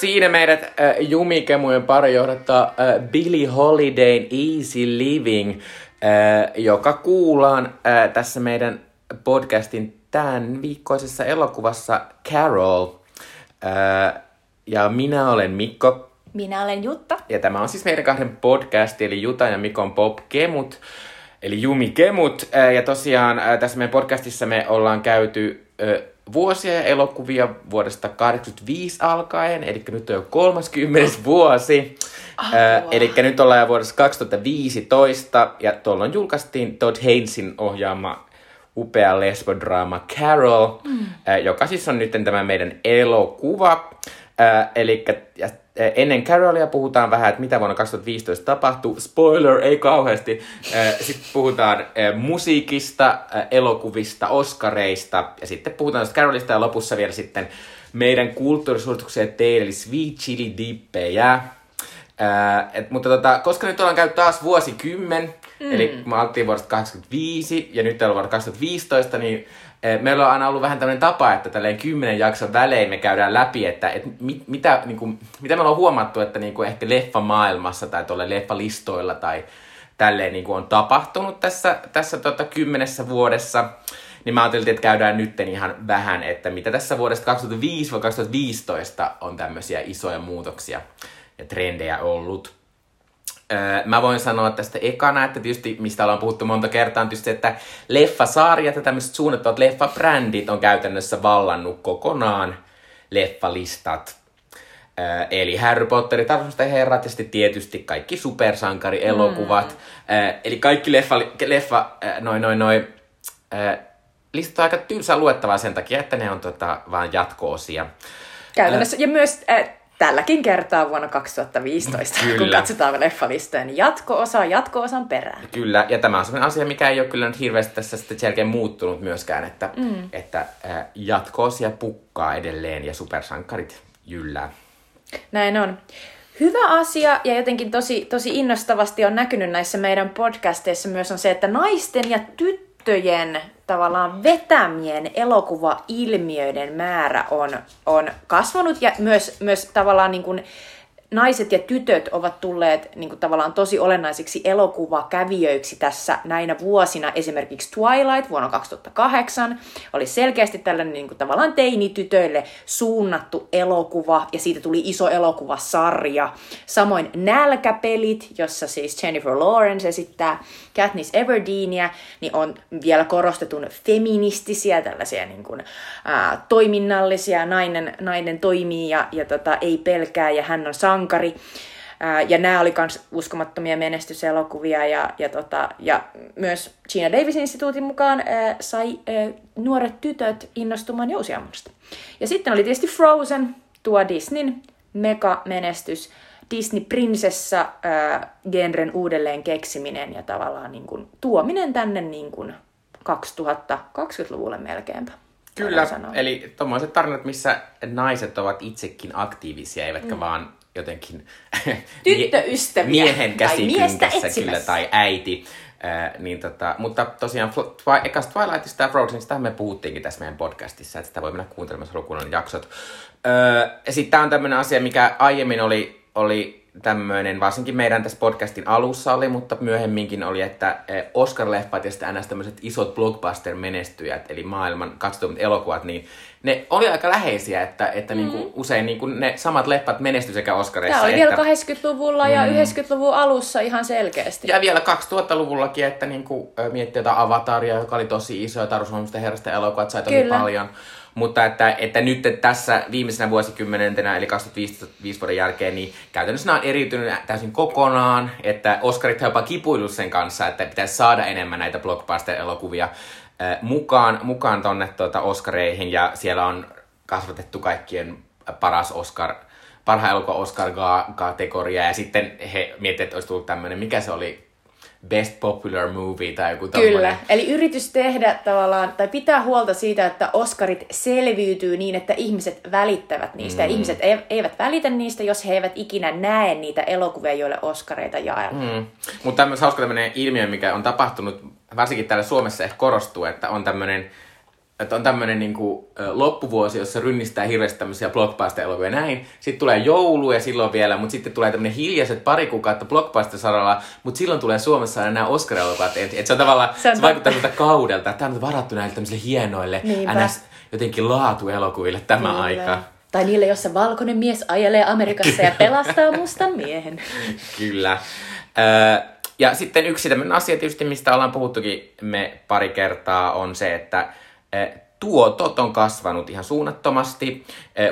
Siinä meidät äh, Jumikemujen pari johdattaa äh, Billy Holidayn Easy Living, äh, joka kuullaan äh, tässä meidän podcastin tämän viikkoisessa elokuvassa Carol. Äh, ja minä olen Mikko. Minä olen Jutta. Ja tämä on siis meidän kahden podcast, eli Juta ja Mikon Pop Kemut, eli Jumi Kemut. Äh, ja tosiaan äh, tässä meidän podcastissa me ollaan käyty äh, vuosia ja elokuvia vuodesta 85 alkaen, eli nyt on jo 30 vuosi. Äh, eli nyt ollaan jo vuodessa 2015, ja tuolloin julkaistiin Todd Haynesin ohjaama upea lesbodraama Carol, mm. äh, joka siis on nyt tämä meidän elokuva. Äh, eli ja, ennen Carolia puhutaan vähän, että mitä vuonna 2015 tapahtui. Spoiler, ei kauheasti. Äh, sitten puhutaan äh, musiikista, elokuvista, oskareista. Ja sitten puhutaan Carolista ja lopussa vielä sitten meidän kulttuurisuosituksia teille, eli Sweet Chili Dippejä. Ää, et, mutta tota, koska nyt ollaan käynyt taas vuosikymmen, mm. eli kun me aloittiin vuodesta 85 ja nyt ollaan vuodesta 2015, niin meillä on aina ollut vähän tämmöinen tapa, että tälleen kymmenen jakson välein me käydään läpi, että et mit, mitä, niinku, mitä me ollaan huomattu, että niinku ehkä leffamaailmassa tai tuolla leffalistoilla tai tälleen niinku on tapahtunut tässä, tässä tota, kymmenessä vuodessa. Niin mä ajattelin, että käydään nyt ihan vähän, että mitä tässä vuodesta 2005-2015 on tämmöisiä isoja muutoksia ja trendejä ollut. Öö, mä voin sanoa tästä ekana, että tietysti, mistä ollaan puhuttu monta kertaa, on tietysti, että leffasarjat ja tämmöiset suunnitelmat leffabrändit on käytännössä vallannut kokonaan leffalistat. Öö, eli Harry Potter, Tarsusten herrat ja sitten tietysti kaikki supersankarielokuvat. Mm. Öö, eli kaikki leffa, leffa noin noin noin, listat on aika tylsää luettavaa sen takia, että ne on tota, vaan jatko-osia. Käytännössä, ja myös äh, tälläkin kertaa vuonna 2015, kyllä. kun katsotaan leffalistoja, niin jatko-osa jatko-osan perään. Kyllä, ja tämä on sellainen asia, mikä ei ole kyllä nyt hirveästi tässä sitten jälkeen muuttunut myöskään, että, mm. että äh, jatko-osia pukkaa edelleen ja supersankarit jyllää. Näin on. Hyvä asia ja jotenkin tosi, tosi innostavasti on näkynyt näissä meidän podcasteissa myös on se, että naisten ja tyttöjen tavallaan vetämien elokuvailmiöiden määrä on, on kasvanut ja myös, myös tavallaan niin kuin naiset ja tytöt ovat tulleet niin kuin tavallaan tosi olennaisiksi elokuvakävijöiksi tässä näinä vuosina. Esimerkiksi Twilight vuonna 2008 oli selkeästi tällainen niin kuin tavallaan teinitytöille suunnattu elokuva ja siitä tuli iso elokuvasarja. Samoin Nälkäpelit, jossa siis Jennifer Lawrence esittää Katniss Everdeenia, niin on vielä korostetun feministisiä, tällaisia niin kuin, ää, toiminnallisia, nainen, nainen toimii ja, ja tota, ei pelkää ja hän on sankari. Ää, ja nämä oli myös uskomattomia menestyselokuvia ja, ja, tota, ja myös Gina Davis-instituutin mukaan ää, sai ää, nuoret tytöt innostumaan jousiammusta. Ja sitten oli tietysti Frozen, tuo Disneyn mega-menestys, Disney-prinsessa äh, genren uudelleen keksiminen ja tavallaan niin kuin, tuominen tänne niin kuin 2020-luvulle melkeinpä. Kyllä, eli tuommoiset tarinat, missä naiset ovat itsekin aktiivisia, eivätkä mm. vaan jotenkin tyttöystäviä miehen käsi kyllä, tai äiti. Äh, niin tota, mutta tosiaan twi- ekas Twilightista ja Frozenista me puhuttiinkin tässä meidän podcastissa, että sitä voi mennä kuuntelemaan lukunnon jaksot. Öö, ja sitten tämä on tämmöinen asia, mikä aiemmin oli oli tämmöinen, varsinkin meidän tässä podcastin alussa oli, mutta myöhemminkin oli, että e, Oscar-leffat ja sitten tämmöiset isot blockbuster-menestyjät, eli maailman katsotummat elokuvat, niin ne oli aika läheisiä, että, että mm. niinku usein niinku ne samat leffat menesty sekä Oscarissa. Tämä oli että... vielä 80-luvulla mm. ja 90-luvun alussa ihan selkeästi. Ja vielä 2000-luvullakin, että niinku, miettii jotain Avataria, joka oli tosi iso, ja Taru herrasta elokuvat sai tosi Kyllä. paljon. Mutta että, että nyt että tässä viimeisenä vuosikymmenentenä, eli 2005 vuoden jälkeen, niin käytännössä nämä on eriytynyt täysin kokonaan, että Oscarit on jopa kipuillut sen kanssa, että pitäisi saada enemmän näitä blockbuster-elokuvia äh, mukaan, mukaan tonne tuota Oscareihin, ja siellä on kasvatettu kaikkien paras Oscar, parhaan elokuva Oscar-kategoria, ja sitten he miettivät, että olisi tullut tämmöinen, mikä se oli, Best Popular Movie tai joku tommoinen. Kyllä, eli yritys tehdä tavallaan, tai pitää huolta siitä, että Oscarit selviytyy niin, että ihmiset välittävät niistä. Mm. Ja ihmiset eivät välitä niistä, jos he eivät ikinä näe niitä elokuvia, joille Oscareita jaellaan. Mm. Mutta tämmöinen hauska tämmöinen ilmiö, mikä on tapahtunut, varsinkin täällä Suomessa ehkä korostuu, että on tämmöinen että on tämmöinen niin kuin, loppuvuosi, jossa rynnistää hirveästi tämmöisiä blockbuster-elokuvia näin. Sitten tulee joulu ja silloin vielä, mutta sitten tulee tämmöinen hiljaiset pari kuukautta blockbuster-saralla, mutta silloin tulee Suomessa aina nämä Oscar-elokuvat. Että se on tavallaan, se, on se vaikuttaa siltä kaudelta, tämä on varattu näille tämmöisille hienoille, ns. jotenkin laatuelokuville tämä Kyllä. aika. Tai niille, jossa valkoinen mies ajelee Amerikassa ja pelastaa mustan miehen. Kyllä. ja sitten yksi tämmöinen asia tietysti, mistä ollaan puhuttukin me pari kertaa, on se, että tuotot on kasvanut ihan suunnattomasti.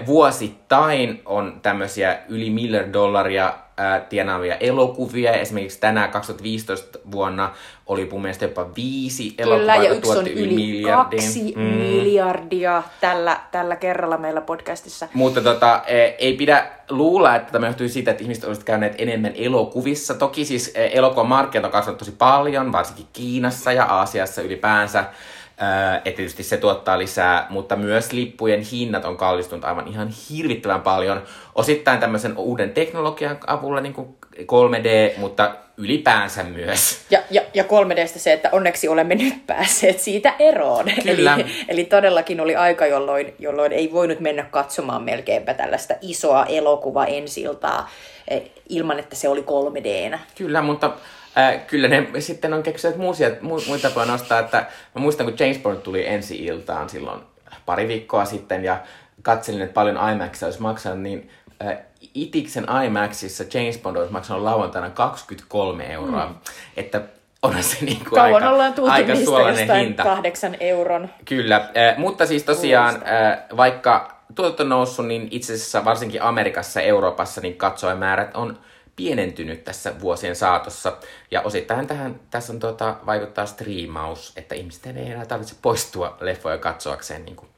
Vuosittain on tämmöisiä yli miljard dollaria tienaavia elokuvia. Esimerkiksi tänään 2015 vuonna oli mun mielestä jopa viisi elokuvaa, Kyllä, ja yksi on yli miljardin. kaksi mm. miljardia tällä, tällä kerralla meillä podcastissa. Mutta tota, e, ei pidä luulla, että tämä johtuu siitä, että ihmiset olisivat käyneet enemmän elokuvissa. Toki siis e, elokuvan markkinat on kasvanut tosi paljon, varsinkin Kiinassa ja Aasiassa ylipäänsä että tietysti se tuottaa lisää, mutta myös lippujen hinnat on kallistunut aivan ihan hirvittävän paljon. Osittain tämmöisen uuden teknologian avulla, niin kuin 3D, mutta ylipäänsä myös. Ja, ja, ja 3Dstä se, että onneksi olemme nyt päässeet siitä eroon. Kyllä. Eli, eli todellakin oli aika, jolloin, jolloin ei voinut mennä katsomaan melkeinpä tällaista isoa elokuva ensiltaa eh, ilman, että se oli 3D. Kyllä, mutta Äh, kyllä ne sitten on keksinyt muusia, mu, muita tapoja nostaa, että mä muistan kun James Bond tuli ensi iltaan silloin pari viikkoa sitten ja katselin, että paljon IMAX olisi maksanut, niin äh, Itiksen IMAXissa James Bond olisi maksanut lauantaina 23 euroa. Mm. Että on se niin kuin Kauan aika, ollaan tultu aika niistä hinta. kahdeksan euron. Kyllä, äh, mutta siis tosiaan äh, vaikka tuotot on noussut, niin itse asiassa varsinkin Amerikassa ja Euroopassa niin katsojamäärät on pienentynyt tässä vuosien saatossa. Ja osittain tähän, tässä on tuota, vaikuttaa striimaus, että ihmisten ei enää tarvitse poistua leffoja katsoakseen niin kuin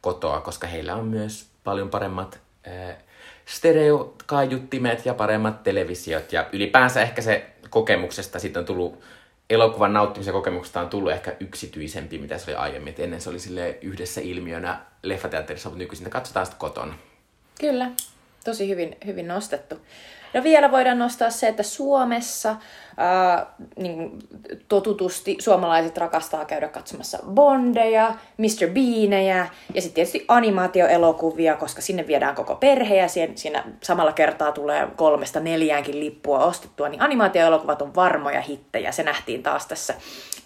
kotoa, koska heillä on myös paljon paremmat äh, stereokaiuttimet ja paremmat televisiot. Ja ylipäänsä ehkä se kokemuksesta sitten on tullut, elokuvan nauttimisen kokemuksesta on tullut ehkä yksityisempi, mitä se oli aiemmin. Et ennen se oli sille yhdessä ilmiönä leffateatterissa, mutta nykyisin katsotaan sitä kotona. Kyllä, tosi hyvin, hyvin nostettu. No vielä voidaan nostaa se, että Suomessa ää, niin totutusti suomalaiset rakastaa käydä katsomassa Bondeja, Mr. Beanejä ja sitten tietysti animaatioelokuvia, koska sinne viedään koko perhe ja siinä, siinä samalla kertaa tulee kolmesta neljäänkin lippua ostettua, niin animaatioelokuvat on varmoja hittejä. Se nähtiin taas tässä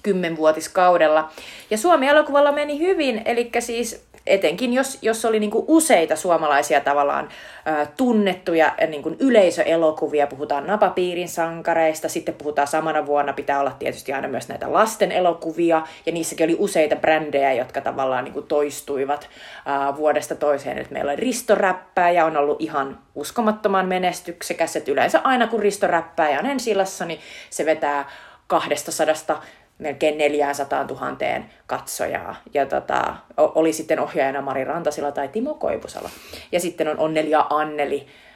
kymmenvuotiskaudella. Ja Suomi-elokuvalla meni hyvin, eli siis etenkin jos, jos oli niin useita suomalaisia tavallaan ä, tunnettuja niin yleisöelokuvia, puhutaan napapiirin sankareista, sitten puhutaan samana vuonna, pitää olla tietysti aina myös näitä lasten elokuvia, ja niissäkin oli useita brändejä, jotka tavallaan niin kuin toistuivat ä, vuodesta toiseen, että meillä oli Risto ja on ollut ihan uskomattoman menestyksekäs, että yleensä aina kun Risto ja on ensilassa, niin se vetää kahdesta sadasta melkein 400 000 katsojaa. Ja tota, oli sitten ohjaajana Mari Rantasila tai Timo Koivusalo. Ja sitten on Onneli ja Anneli, ää,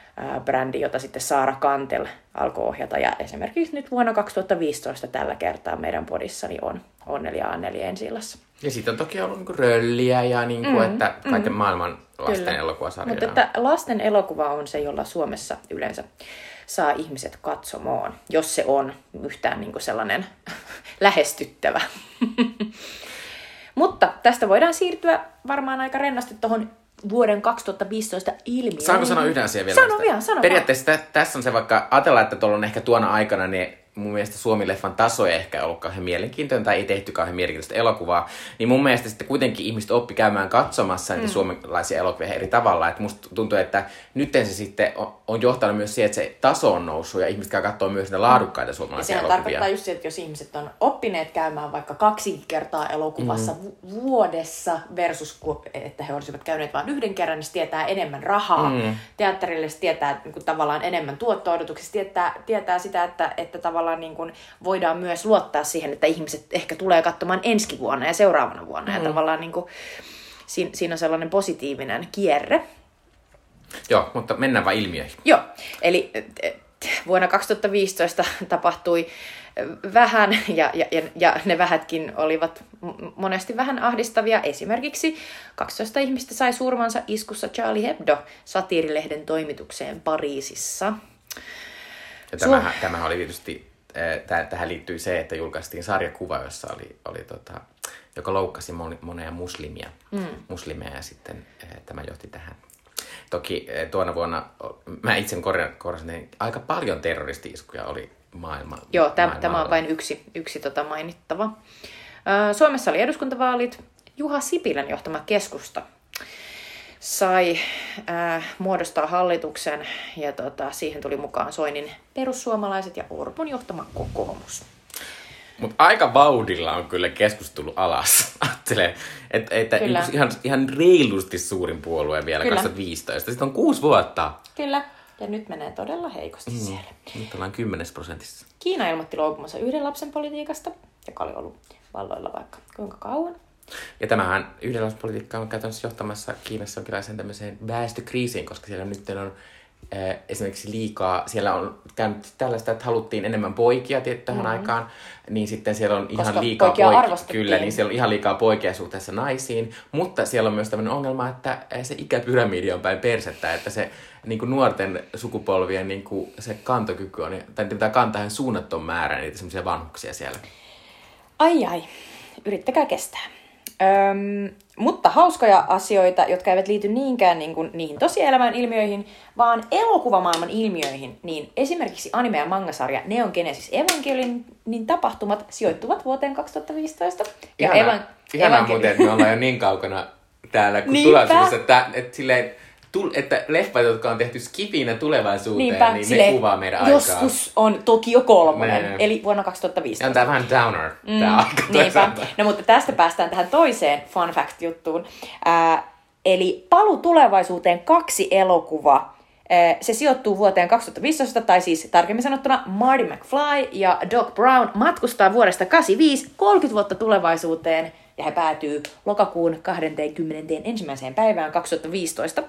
brändi, jota sitten Saara Kantel alkoi ohjata. Ja esimerkiksi nyt vuonna 2015 tällä kertaa meidän podissani on Onneli ja Anneli ensi Ja sitten on toki ollut niinku rölliä ja niinku, mm, että kaiken mm, maailman lasten elokuvasarjoja. Mutta että lasten elokuva on se, jolla Suomessa yleensä saa ihmiset katsomaan, jos se on yhtään niin kuin sellainen lähestyttävä. Mutta tästä voidaan siirtyä varmaan aika rennosti tuohon vuoden 2015 ilmiöön. Saanko sanoa yhden asian vielä? Sano vielä, sano Periaatteessa tä, tässä on se, vaikka ajatellaan, että tuolla on ehkä tuona aikana niin mun mielestä Suomi-leffan taso ei ehkä ollut kauhean mielenkiintoinen tai ei tehty kauhean mielenkiintoista elokuvaa, niin mun mielestä sitten kuitenkin ihmiset oppi käymään katsomassa niitä mm. suomalaisia elokuvia eri tavalla. Että musta tuntuu, että nyt se sitten on, on johtanut myös siihen, että se taso on noussut ja ihmiset käy katsoa myös niitä laadukkaita suomalaisia ja elokuvia. tarkoittaa just että jos ihmiset on oppineet käymään vaikka kaksi kertaa elokuvassa mm. vuodessa versus että he olisivat käyneet vain yhden kerran, niin se tietää enemmän rahaa. Mm. Teatterille se tietää niin kuin, tavallaan enemmän tuotto-odotuksista, tietää, tietää sitä, että, että tavallaan tavallaan niin kuin voidaan myös luottaa siihen, että ihmiset ehkä tulee katsomaan ensi vuonna ja seuraavana vuonna. Mm. Ja tavallaan niin kuin, siinä, siinä on sellainen positiivinen kierre. Joo, mutta mennään vaan ilmiöihin. Joo, eli vuonna 2015 tapahtui vähän, ja, ja, ja ne vähätkin olivat monesti vähän ahdistavia. Esimerkiksi 12 ihmistä sai surmansa iskussa Charlie Hebdo satiirilehden toimitukseen Pariisissa. Ja tämähän, tämähän oli tietysti täh- tähän liittyy se, että julkaistiin sarjakuva, jossa oli, oli tota, joka loukkasi moni, monia muslimia, mm. muslimeja ja sitten eh, tämä johti tähän. Toki eh, tuona vuonna, mä itse korjasin, että aika paljon terroristi-iskuja oli maailma. Joo, täm, tämä on vain yksi, yksi tota mainittava. Suomessa oli eduskuntavaalit. Juha Sipilän johtama keskusta sai äh, muodostaa hallituksen ja tota, siihen tuli mukaan Soinin perussuomalaiset ja Orpon johtama kokoomus. Mutta aika vauhdilla on kyllä keskustelu alas. Ajattelee, että, että Kyllä. niinku ihan, ihan reilusti suurin puolue vielä Kyllä. 2015. Sitten on kuusi vuotta. Kyllä. Ja nyt menee todella heikosti mm. siellä. Nyt ollaan kymmenes prosentissa. Kiina ilmoitti luopumansa yhden lapsen politiikasta, joka oli ollut valloilla vaikka kuinka kauan. Ja tämähän yhdenlaispolitiikka on käytännössä johtamassa Kiinassa jonkinlaiseen tämmöiseen väestökriisiin, koska siellä nyt on äh, esimerkiksi liikaa, siellä on käynyt tällaista, että haluttiin enemmän poikia tähän mm-hmm. aikaan, niin sitten siellä on ihan Koska liikaa poikia kyllä, niin siellä on ihan liikaa poikia suhteessa naisiin, mutta siellä on myös tämmöinen ongelma, että äh, se ikäpyramidi on päin persettä, että se niin kuin nuorten sukupolvien niin kuin se kantokyky on, tai pitää kantaa ihan suunnaton määrä niitä semmoisia vanhuksia siellä. Ai ai, yrittäkää kestää. Öm, mutta hauskoja asioita, jotka eivät liity niinkään niin kuin niihin tosielämän ilmiöihin, vaan elokuvamaailman ilmiöihin, niin esimerkiksi anime- ja mangasarja Neon Genesis Evangelionin tapahtumat sijoittuvat vuoteen 2015. Ja Ihanaa, evan- ihanaa muuten, että me ollaan jo niin kaukana täällä Niinpä. tulevaisuudessa, että, että, silleen, tul, että leffat, jotka on tehty skipinä tulevaisuuteen, Niinpä, niin silleen, ne kuvaa meidän aikaa. joskus on Tokio kolmonen, Ne. eli vuonna Ja 2015. on tää vähän downer, mm, tää aika Niinpä. No mutta tästä päästään tähän toiseen fun fact-juttuun. Ää, eli Palu tulevaisuuteen kaksi elokuva. Ää, Se sijoittuu vuoteen 2015, tai siis tarkemmin sanottuna Marty McFly ja Doc Brown matkustaa vuodesta 85 30 vuotta tulevaisuuteen, ja he päätyy lokakuun 21. päivään 2015.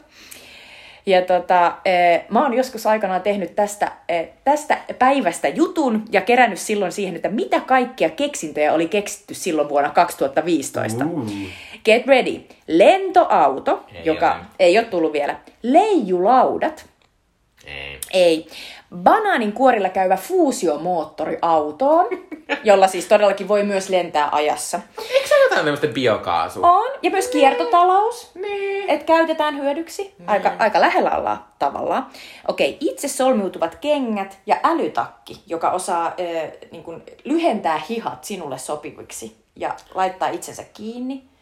Ja tota, eh, mä oon joskus aikanaan tehnyt tästä, eh, tästä päivästä jutun ja kerännyt silloin siihen, että mitä kaikkia keksintöjä oli keksitty silloin vuonna 2015. Uh. Get ready. Lentoauto, Ei joka ole. ei ole tullut vielä. Leijulaudat. Ei. Ei. Banaanin kuorilla käyvä fuusiomoottori autoon, jolla siis todellakin voi myös lentää ajassa. Eikö se ole jotain tämmöistä biokaasua? On. Ja myös kiertotalous. Niin. että käytetään hyödyksi. Aika, aika lähellä ollaan tavallaan. Okei, itse solmiutuvat kengät ja älytakki, joka osaa ö, niin kuin, lyhentää hihat sinulle sopiviksi ja laittaa itsensä kiinni.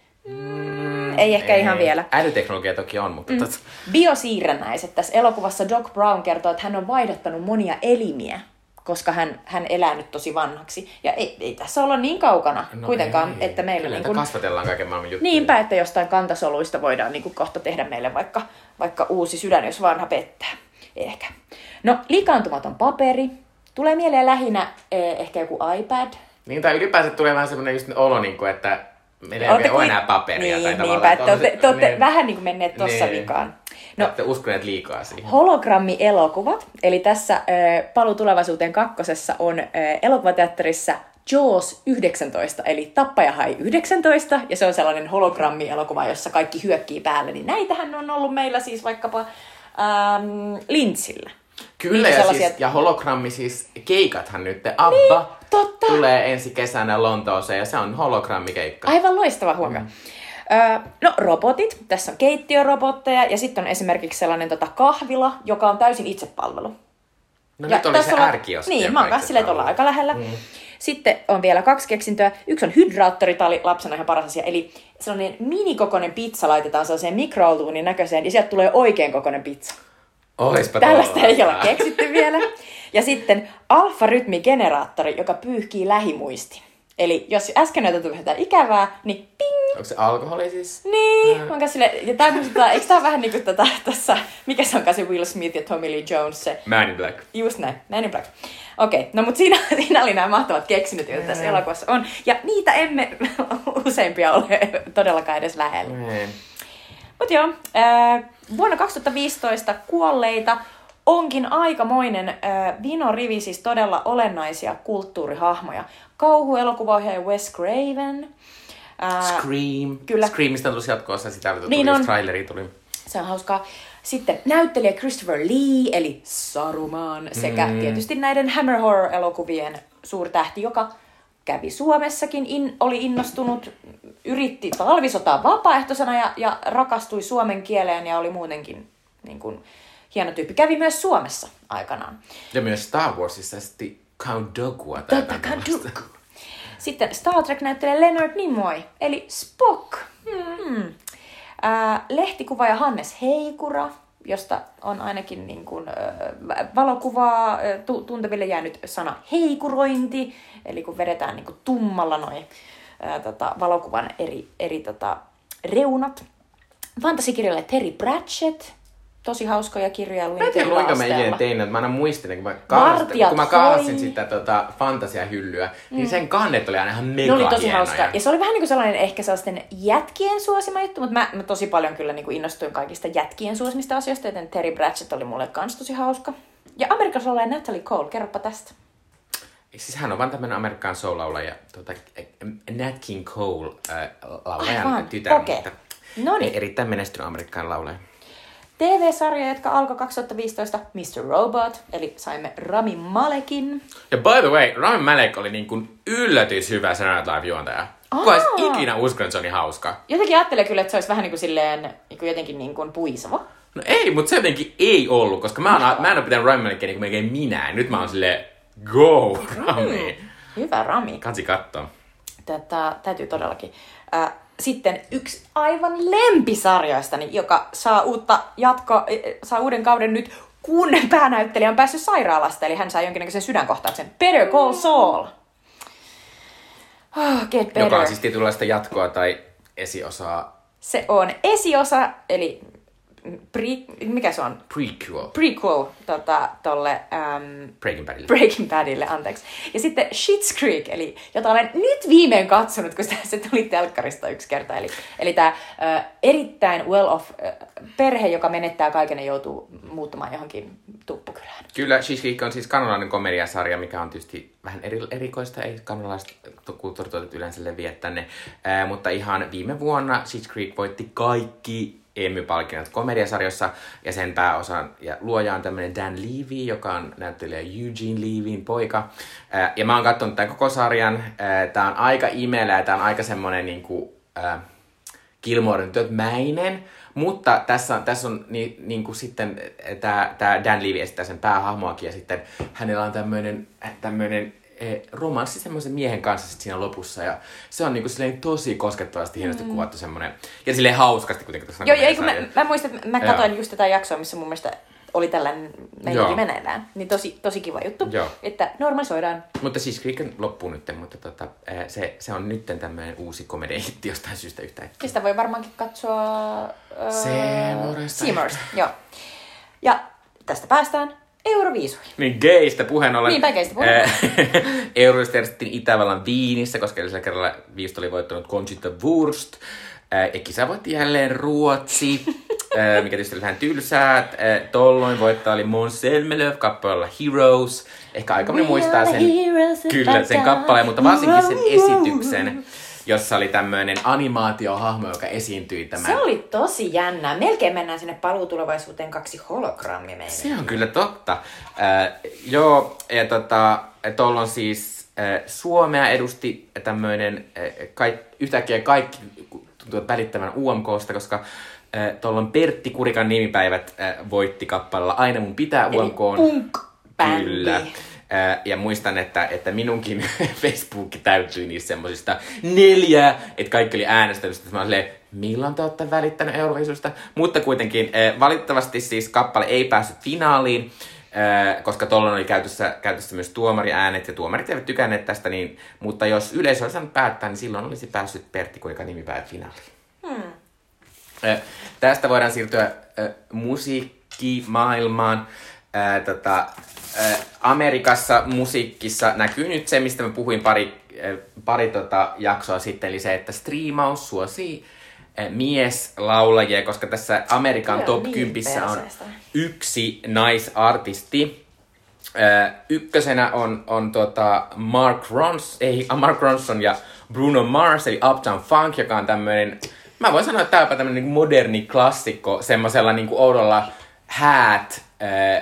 Ei ehkä ihan vielä. Älyteknologia toki on, mutta mm. tot... Biosiirrännäiset. Tässä elokuvassa Doc Brown kertoo, että hän on vaihdattanut monia elimiä, koska hän, hän elää nyt tosi vanhaksi. Ja ei, ei tässä olla niin kaukana no kuitenkaan, ei. että meillä Kyllä niin kuin, kasvatellaan kaiken maailman juttuja. Niinpä, että jostain kantasoluista voidaan niin kuin kohta tehdä meille vaikka, vaikka uusi sydän, jos vanha pettää. Ehkä. No, likaantumaton paperi. Tulee mieleen lähinnä eh, ehkä joku iPad. Niin, tai ylipäänsä tulee vähän semmoinen just olo, niin kuin, että meillä ei ole kui- enää paperia. Niin, tai niinpä, että olette, te olette niin. vähän niin kuin menneet tossa Niin. vikaan. No. Olette uskoneet liikaa siihen. hologrammielokuvat. Eli tässä äh, Palu tulevaisuuteen kakkosessa on äh, elokuvateatterissa Jaws 19, eli Tappaja hai 19, ja se on sellainen hologrammielokuva, jossa kaikki hyökkii päälle. Niin näitähän on ollut meillä siis vaikkapa ähm, Lintsillä. Kyllä, Niitä ja, sellaisia- siis, ja hologrammi siis keikathan nyt. Abba niin, totta. tulee ensi kesänä Lontooseen ja se on hologrammikeikka. Aivan loistava huomio. Mm. Öö, no robotit, tässä on keittiörobotteja ja sitten on esimerkiksi sellainen tota, kahvila, joka on täysin itsepalvelu. No Ja nyt oli se ärkioski. Niin, mä oon kanssa silleen, että ollaan aika lähellä. Mm. Sitten on vielä kaksi keksintöä. Yksi on hydraattori, tämä oli lapsena ihan paras asia. Eli sellainen minikokoinen pizza laitetaan sellaiseen mikroaltuunin näköiseen ja sieltä tulee oikein kokoinen pizza. Oispa Tällaista ei ole keksitty vielä. Ja sitten alfarytmigeneraattori, joka pyyhkii lähimuisti. Eli jos äsken näytetty jotain ikävää, niin ping! Onko se alkoholi siis? Niin, mä oon kanssa silleen, ja tää muistuttaa, eikö tää vähän niinku tätä tässä, mikä se onkaan se Will Smith ja Tommy Lee Jones, se Man in Black. Just näin, Man in Black. Okei, okay, no mutta siinä, siinä oli nämä mahtavat keksinnöt, joita tässä elokuvassa on. Ja niitä emme useimpia ole todellakaan edes lähellä. Niin. Mutta joo, ää, vuonna 2015 kuolleita onkin aikamoinen ää, vinorivi, siis todella olennaisia kulttuurihahmoja. Kauhuelokuvaohjaaja Wes Craven. Ää, Scream. kyllä. Screamista on tullut jatkoossa, sitä tuli, Niin on. traileri tuli. Se on hauskaa. Sitten näyttelijä Christopher Lee, eli Saruman, sekä mm. tietysti näiden Hammer Horror-elokuvien suurtähti, joka kävi Suomessakin, in, oli innostunut yritti talvisotaa vapaaehtoisena ja, ja rakastui suomen kieleen ja oli muutenkin niin kuin, hieno tyyppi. Kävi myös Suomessa aikanaan. Ja myös Star Warsissa sitten Count Dookuwa. Totta, jotain Count. Dooku. Sitten Star Trek näyttelee Leonard Nimoy, eli Spock. Hmm. Ää, lehtikuvaaja Hannes Heikura, josta on ainakin niin kuin, ö, valokuvaa ö, tu- tunteville jäänyt sana heikurointi, eli kun vedetään niin kuin tummalla noin ää, tota, valokuvan eri, eri tota, reunat. Fantasikirjalle Terry Pratchett, tosi hauskoja kirjoja luin Mä en tiedä, kuinka mä ikinä tein, että mä aina muistelin, kun mä Vartijat kun mä sitä tota, fantasiahyllyä, niin sen kannet oli aina ihan mega Ne oli tosi hienoja. hauska. Ja se oli vähän niin kuin sellainen ehkä sellaisten jätkien suosima juttu, mutta mä, mä tosi paljon kyllä niin kuin innostuin kaikista jätkien suosimista asioista, joten Terry Pratchett oli mulle kans tosi hauska. Ja Amerikassa olleen Natalie Cole, kerropa tästä. Siis hän on vaan tämmönen Amerikan soul-laulaja, tota, Nat King Cole äh, laulajan Aivan, tytär, okei. mutta Noniin. erittäin menestynyt Amerikan laulaja. TV-sarja, jotka alkoi 2015, Mr. Robot, eli saimme Rami Malekin. Ja by the way, Rami Malek oli niin kuin yllätys hyvä Saturday Live juontaja. Kuka olisi ikinä uskonut, että se on niin hauska? Jotenkin ajattelee kyllä, että se olisi vähän niin kuin silleen, niin kuin jotenkin niin kuin puisava. No ei, mutta se jotenkin ei ollut, koska mä, oon, mä en ole pitänyt Rami Malekia niin kuin melkein minä. Nyt mä oon silleen, go Rami. Hyvä Rami. Kansi kattoo. Tätä täytyy todellakin. Äh, sitten yksi aivan lempisarjoistani, joka saa, uutta jatko, äh, saa uuden kauden nyt, kun päänäyttelijä on päässyt sairaalasta, eli hän saa jonkinnäköisen sydänkohtauksen. Better Call Saul. Oh, get better. Joka on siis tietynlaista jatkoa tai esiosaa Se on esiosa, eli pre, mikä se on? prequel Prequel tota, tolle ähm, Breaking Badille. Breaking Badille, anteeksi. Ja sitten Schitt's Creek, eli, jota olen nyt viimein katsonut, kun se tuli telkkarista yksi kerta. Eli, eli tämä äh, erittäin well-off äh, perhe, joka menettää kaiken ja joutuu muuttumaan johonkin tuppukylään. Kyllä, Schitt's Creek on siis kanadalainen komediasarja, mikä on tietysti vähän eri, erikoista, ei kanadalaiset kulttuurituotet yleensä leviä tänne. Ää, mutta ihan viime vuonna Schitt's Creek voitti kaikki Emmy-palkinnot komediasarjossa, ja sen pääosan ja luoja on tämmöinen Dan Levy, joka on näyttelijä Eugene Levyin poika. Ja mä oon katsonut tämän koko sarjan. Ää, Tää on aika imelä ja tää on aika semmonen niinku, ää, Gilmoren mäinen, mutta tässä tässä on niin, niin kuin sitten tämä tää Dan Levy esittää sen päähahmoakin ja sitten hänellä on tämmöinen tämmöinen romanssi semmoisen miehen kanssa sit siinä lopussa ja se on niinku silleen tosi koskettavasti hienosti kuvattu semmoinen ja silleen hauskasti kuitenkin tässä Joo, ja eikö mä, mä muistan, että mä Joo. katsoin just tätä jaksoa, missä mun mielestä oli tällainen meininki Joo. meneillään. Niin tosi, tosi kiva juttu, Joo. että normalisoidaan. Mutta siis Creek loppuu nyt, mutta tota, eh, se, se on nyt tämmöinen uusi komediahitti jostain syystä yhtä Ja sitä voi varmaankin katsoa... Öö. Seymourista, joo. Ja tästä päästään Euroviisuihin. Niin geistä puheen ollen. Niinpä, geistä puheen Eh, Euroista järjestettiin Itävallan Viinissä, koska edellisellä kerralla viistä oli voittanut Conchita Wurst. Eh, Ja kisa voitti jälleen Ruotsi, eh, mikä tietysti oli vähän tylsää. Tolloin voittaja oli Måns Zelmerlöw kappaleella Heroes. Ehkä aika moni muistaa sen, kyllä, sen kappaleen, mutta varsinkin sen esityksen, jossa oli tämmöinen animaatiohahmo, joka esiintyi tämän Se oli tosi jännää. Melkein mennään sinne paluutulevaisuuteen kaksi hologrammi meille. Se on kyllä totta. Äh, joo, ja tota, tuolla on siis äh, Suomea edusti tämmöinen äh, kaik, yhtäkkiä kaikki tuntuvat välittävän UMKsta, koska äh, tuolla on Pertti Kurikan nimipäivät äh, voitti kappaleella Aina mun pitää Eli UMK. punk-bändi. Kyllä. Ja muistan, että, että minunkin Facebook täytyi niistä semmosista neljää, että kaikki oli äänestänyt. Sitten mä olin milloin te olette välittänyt Euroviisusta? Mutta kuitenkin valitettavasti siis kappale ei päässyt finaaliin, koska tuolloin oli käytössä, käytössä myös tuomariäänet ja tuomarit eivät tykänneet tästä, niin, mutta jos yleisö olisi saanut päättää, niin silloin olisi päässyt Pertti Kuikan nimipäivä finaaliin. Hmm. Tästä voidaan siirtyä musiikkimaailmaan. Tota, Amerikassa musiikissa näkyy nyt se, mistä mä puhuin pari, pari tota jaksoa sitten, eli se, että striimaus suosii mieslaulajia, koska tässä Amerikan Kyllä, top niin 10 on perseestä. yksi naisartisti. Ykkösenä on, on tota Mark, Rons, ei, Mark Ronson ja Bruno Mars, eli Uptown Funk, joka on tämmöinen, mä voin sanoa, että tämä on tämmöinen niin moderni klassikko, semmoisella niin oudolla häät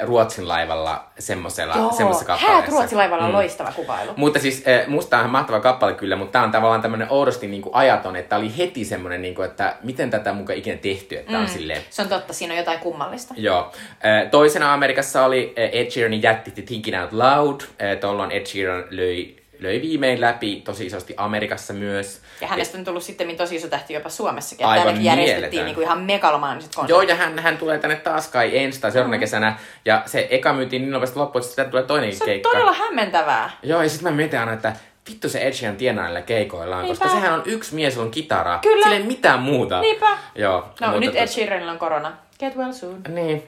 Ruotsin laivalla semmosella, semmoisessa Häät kappaleessa. Ruotsin laivalla on loistava kuvailu. Mutta siis äh, musta on mahtava kappale kyllä, mutta tää on tavallaan tämmönen oudosti niinku ajaton, että oli heti semmonen, niinku, että miten tätä mukaan ikinä tehty, että mm. on silleen, Se on totta, siinä on jotain kummallista. Joo. Äh, Toisena Amerikassa oli äh, Ed Sheeranin jätti Thinking Out Loud. Äh, Tuolloin Ed Sheeran löi, löi viimein läpi tosi isosti Amerikassa myös. Ja hänestä on tullut sitten tosi iso tähti jopa Suomessakin. Aivan Täälläkin järjestettiin mieletön. niinku ihan megalomaaniset konsertit. Joo, ja hän, hän tulee tänne taas kai ensi tai seuraavana kesänä. Ja se eka myytiin niin nopeasti loppuun, että sitten tulee toinenkin Se on keikka. todella hämmentävää. Joo, ja sitten mä mietin aina, että vittu se Ed Sheeran tienaa näillä keikoillaan, koska Niinpä. sehän on yksi mies, on kitaraa. Kyllä. Sillä ei mitään muuta. Niinpä. Joo. No nyt Ed Sheeranilla on korona. Get well soon. Niin,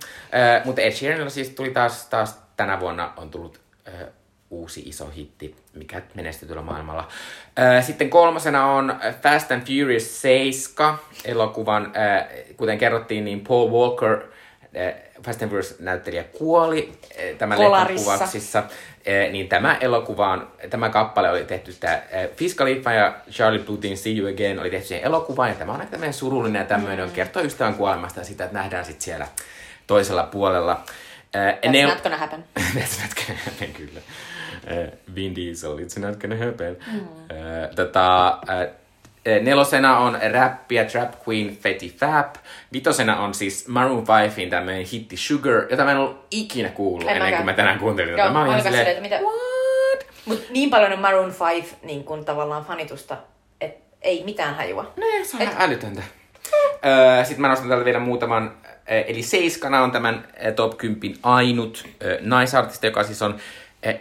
äh, mutta Ed Sheeranilla siis tuli taas, taas tänä vuonna on tullut äh, uusi iso hitti, mikä menestyy tuolla maailmalla. Sitten kolmasena on Fast and Furious 7 elokuvan, kuten kerrottiin, niin Paul Walker, Fast and Furious näyttelijä kuoli tämän leffan kuvauksissa. Niin tämä elokuva on, tämä kappale oli tehty, tämä Wiz Khalifa ja Charlie Putin See You Again oli tehty siihen elokuvaan, ja tämä on aika tämmöinen surullinen ja tämmöinen, mm. kertoo ystävän kuolemasta ja sitä, että nähdään sitten siellä toisella puolella. That's ne- not gonna happen. That's not gonna happen, kyllä. Uh, Vin Diesel, it's not gonna happen. Mm. Uh, tota, uh, nelosena on ja trap queen Fetty Fap. Vitosena on siis Maroon 5in tämmöinen hitti Sugar, jota mä en ollut ikinä kuullut En ennen mäkään. kuin mä tänään kuuntelin Joo, tätä. Mä olin ihan silleen, silleen, että mitä... what? Mut niin paljon on Maroon 5 niin kun tavallaan fanitusta, että ei mitään hajua. Nee, se on Et... älytöntä. Öö, Sitten mä nostan täältä vielä muutaman. Eli Seiskana on tämän top 10 ainut naisartisti, joka siis on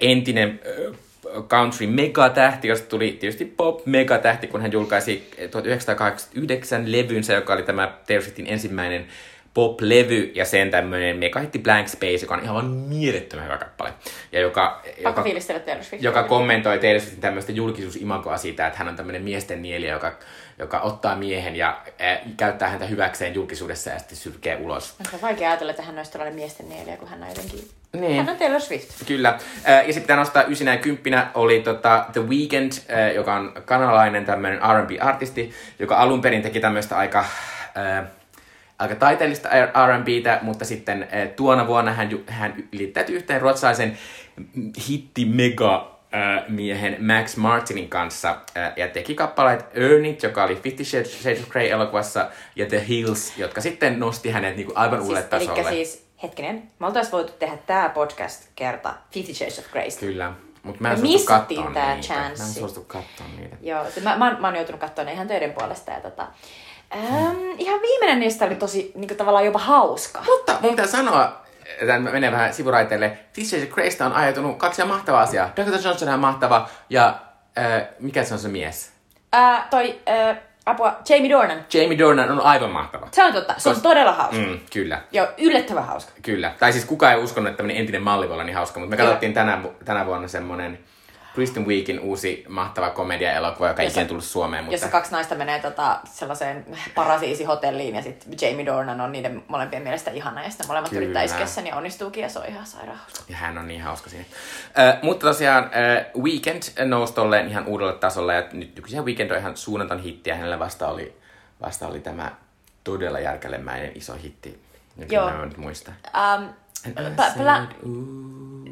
entinen country megatähti, josta tuli tietysti pop megatähti, kun hän julkaisi 1989 levynsä, joka oli tämä Taylor Swiftin ensimmäinen pop-levy ja sen tämmöinen megahitti Blank Space, joka on ihan mielettömän hyvä kappale. Ja joka, joka, joka kommentoi Taylor Swiftin tämmöistä julkisuusimagoa siitä, että hän on tämmöinen miesten nieliä, joka, joka ottaa miehen ja äh, käyttää häntä hyväkseen julkisuudessa ja sitten sylkee ulos. On vaikea ajatella, että hän olisi tällainen miesten nieliä, kun hän on jotenkin... Niin. Hän on Taylor Swift. Kyllä. Äh, ja sitten pitää nostaa ysinä ja kymppinä oli tota The Weeknd, äh, joka on kanalainen tämmöinen R&B-artisti, joka alun perin teki tämmöistä aika, äh, aika taiteellista R&Btä, mutta sitten äh, tuona vuonna hän, hän liittäytyi yhteen ruotsalaisen hitti mega äh, miehen Max Martinin kanssa äh, ja teki kappaleet Earn It, joka oli Fifty Shades of Grey elokuvassa, ja The Hills, jotka sitten nosti hänet niinku aivan uudelle Siis, tasolle. elikkä siis, hetkinen, me oltais voitu tehdä tää podcast kerta Fifty Shades of Greystä. Kyllä. Mutta mä en suostu kattoon tää niitä. Mä en chanssi. suostu kattoon niitä. Joo, se- mä, mä, mä oon joutunut katsoa ne ihan töiden puolesta. Ja tota, äm, ihan viimeinen niistä oli tosi niin tavallaan jopa hauska. Mutta mun pitää sanoa, tämän menee vähän sivuraiteille, Fifty Shades of Greystä on ajatunut kaksi ihan mahtavaa asiaa. Dakota Johnson on mahtava ja äh, mikä se on se mies? Ää, toi, ää, apua, Jamie Dornan. Jamie Dornan on aivan mahtava. Se on totta, se on Kos- todella hauska. Mm. Kyllä. Joo, yllättävän hauska. Kyllä. Tai siis kukaan ei uskonut, että tämmöinen entinen malli voi olla niin hauska, mutta me katsottiin tänä, tänä vuonna semmonen Kristen Weekin uusi mahtava komedia-elokuva, joka ei Jossa- ikinä tullut Suomeen, mutta... Jossa kaksi naista menee tota, sellaiseen parasiisihotelliin ja sitten Jamie Dornan on niiden molempien mielestä ihana ja sitten molemmat Kyllä. yrittää iskeä sen ja onnistuukin ja se on ihan sairaan. Ja hän on niin hauska siinä. Äh, mutta tosiaan äh, Weekend nousi tolleen ihan uudelle tasolle ja nyt nykyisin Weekend on ihan suunnaton hitti ja hänellä vasta oli, vasta oli tämä todella järkälemäinen iso hitti. Nyt Joo. mä en nyt muista. Um, pla- Ooh.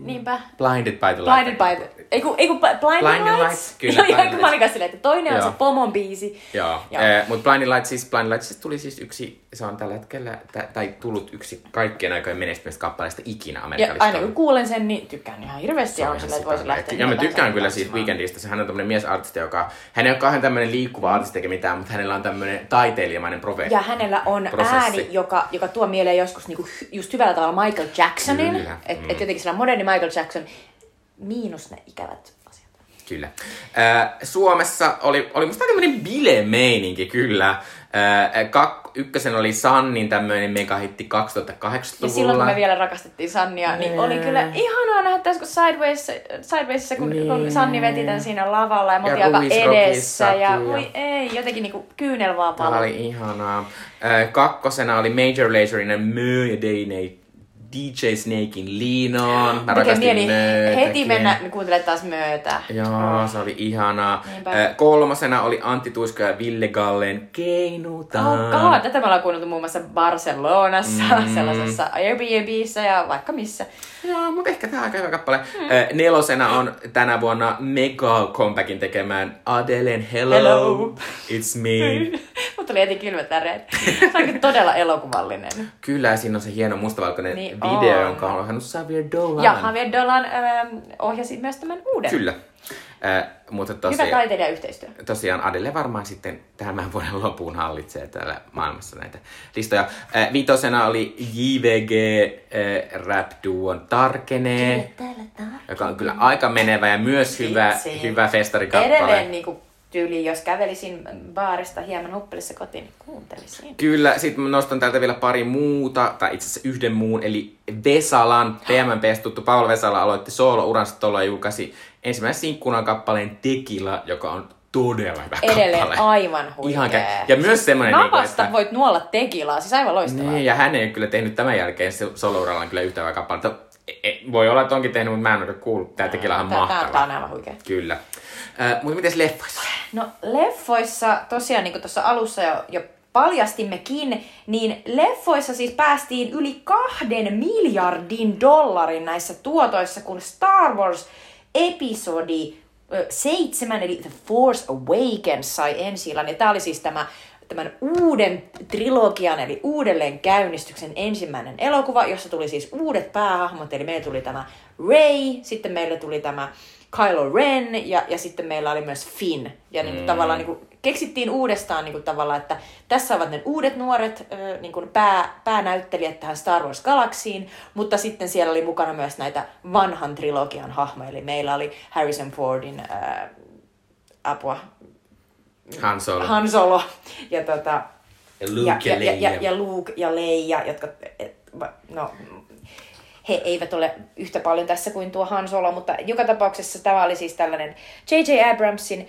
niinpä. Blinded by the Blinded Light. by the... Ei kun, ei kun Blinded, Blinded Lights. Lights, kyllä, Joo, Blinded kun mä olin silleen, että toinen on Joo. se pomon biisi. Joo, Joo. Äh, mutta Blinded Lights siis, Blinded Lights siis tuli siis yksi, se on tällä hetkellä, tai tullut yksi kaikkien aikojen menestyneistä kappaleista ikinä Ja Amerikan aina kun kuulen sen, niin tykkään ihan hirveästi ja on silleen, että voisi lähteä. Ja mä tykkään kyllä siitä. Weekendistä. Hän on tämmönen miesartisti, joka... Hän ei ole kauhean tämmönen liikkuva artisti eikä mitään, mutta hänellä on tämmönen taiteilijamainen profeetti. Ja hänellä on Prosessi. ääni, joka, joka tuo mieleen joskus niinku just hyvällä tavalla Michael Jacksonin. Kyllä, Että mm. et jotenkin sillä moderni Michael Jackson, miinus ne ikävät asiat. Kyllä. Äh, Suomessa oli, oli musta tämmönen bile-meininki kyllä. Äh, kak, ykkösen oli Sannin tämmöinen megahitti 2080-luvulla. Ja silloin kun me vielä rakastettiin Sannia, niin Nee. oli kyllä ihanaa nähdä tässä, kun Sideways, Sidewaysissa, kun, kun Sanni veti tämän siinä lavalla ja me oltiin aika edessä. Ja voi ei, jotenkin niinku kyynel vaan Tämä oli ihanaa. Äh, kakkosena oli Major Lazerin Mö ja Day, DJ Snakein Liinoon. Mä Tekee rakastin mieli Möötäkin. heti mennä kuuntelemaan taas myötä. Joo, se oli ihanaa. Niinpä. Äh, kolmosena oli Antti Tuisko ja Ville Gallen Keinutaan. Oh god, tätä me ollaan kuunneltu muun muassa Barcelonassa, mm. sellaisessa Airbnbissä ja vaikka missä. Joo, mutta ehkä tämä on aika hyvä kappale. Mm. Äh, nelosena on tänä vuonna mega comebackin tekemään Adelen Hello, Hello. It's Me. Mutta tuli heti kylmät väreet. Se on todella elokuvallinen. Kyllä, siinä on se hieno mustavalkoinen Niin video, on. jonka on ohjannut Xavier Dolan. Ja Javier Dolan ähm, ohjasi myös tämän uuden. Kyllä. Äh, mutta Hyvä tosiaan, taiteilijayhteistyö. tosiaan Adele varmaan sitten tämän vuoden loppuun hallitsee täällä maailmassa näitä listoja. Äh, viitosena oli JVG äh, rap duon Tarkenee, joka on kyllä aika menevä ja myös hyvä, hyvä festarikappale. Edelleen niin kuin, tyyli, jos kävelisin baarista hieman huppelissa kotiin, niin kuuntelisin. Kyllä, sitten nostan täältä vielä pari muuta, tai itse asiassa yhden muun, eli Vesalan, PMMPstä tuttu Paula Vesala aloitti solo-uransa tuolla ja julkaisi ensimmäisen sinkkunan kappaleen Tekila, joka on todella hyvä Edelleen kappale. aivan huikea. Ihan kä- ja myös semmoinen, niinku, Napasta että... voit nuolla tekilaa, siis aivan loistavaa. Niin, ja hän ei ole kyllä tehnyt tämän jälkeen se solo-urallaan kyllä yhtä hyvää kappaletta. E- Voi olla, että onkin tehnyt, mutta mä en ole kuullut. Tää Tekila on mahtava. Tää on aivan huikea. Kyllä. Äh, mutta miten leffoissa? No leffoissa, tosiaan niin kuin tuossa alussa jo, jo paljastimmekin, niin leffoissa siis päästiin yli kahden miljardin dollarin näissä tuotoissa, kun Star Wars episodi ö, seitsemän, eli The Force Awakens sai ensi illan. Ja tämä oli siis tämä tämän uuden trilogian, eli uudelleen käynnistyksen ensimmäinen elokuva, jossa tuli siis uudet päähahmot, eli meillä tuli tämä Rey, sitten meillä tuli tämä Kylo Ren ja, ja sitten meillä oli myös Finn. Ja niin kuin, tavallaan niin kuin, keksittiin uudestaan niin kuin, tavallaan, että tässä ovat ne uudet nuoret niin kuin, pää, päänäyttelijät tähän Star Wars Galaxiin, mutta sitten siellä oli mukana myös näitä vanhan trilogian hahmoja, eli meillä oli Harrison Fordin apua, Han Solo. Han Solo ja, tota, Ja Luke ja, ja ja, ja, Leia. ja Luke ja Leia, jotka et, no, he eivät ole yhtä paljon tässä kuin tuo Han Solo, mutta joka tapauksessa tämä oli siis tällainen J.J. Abramsin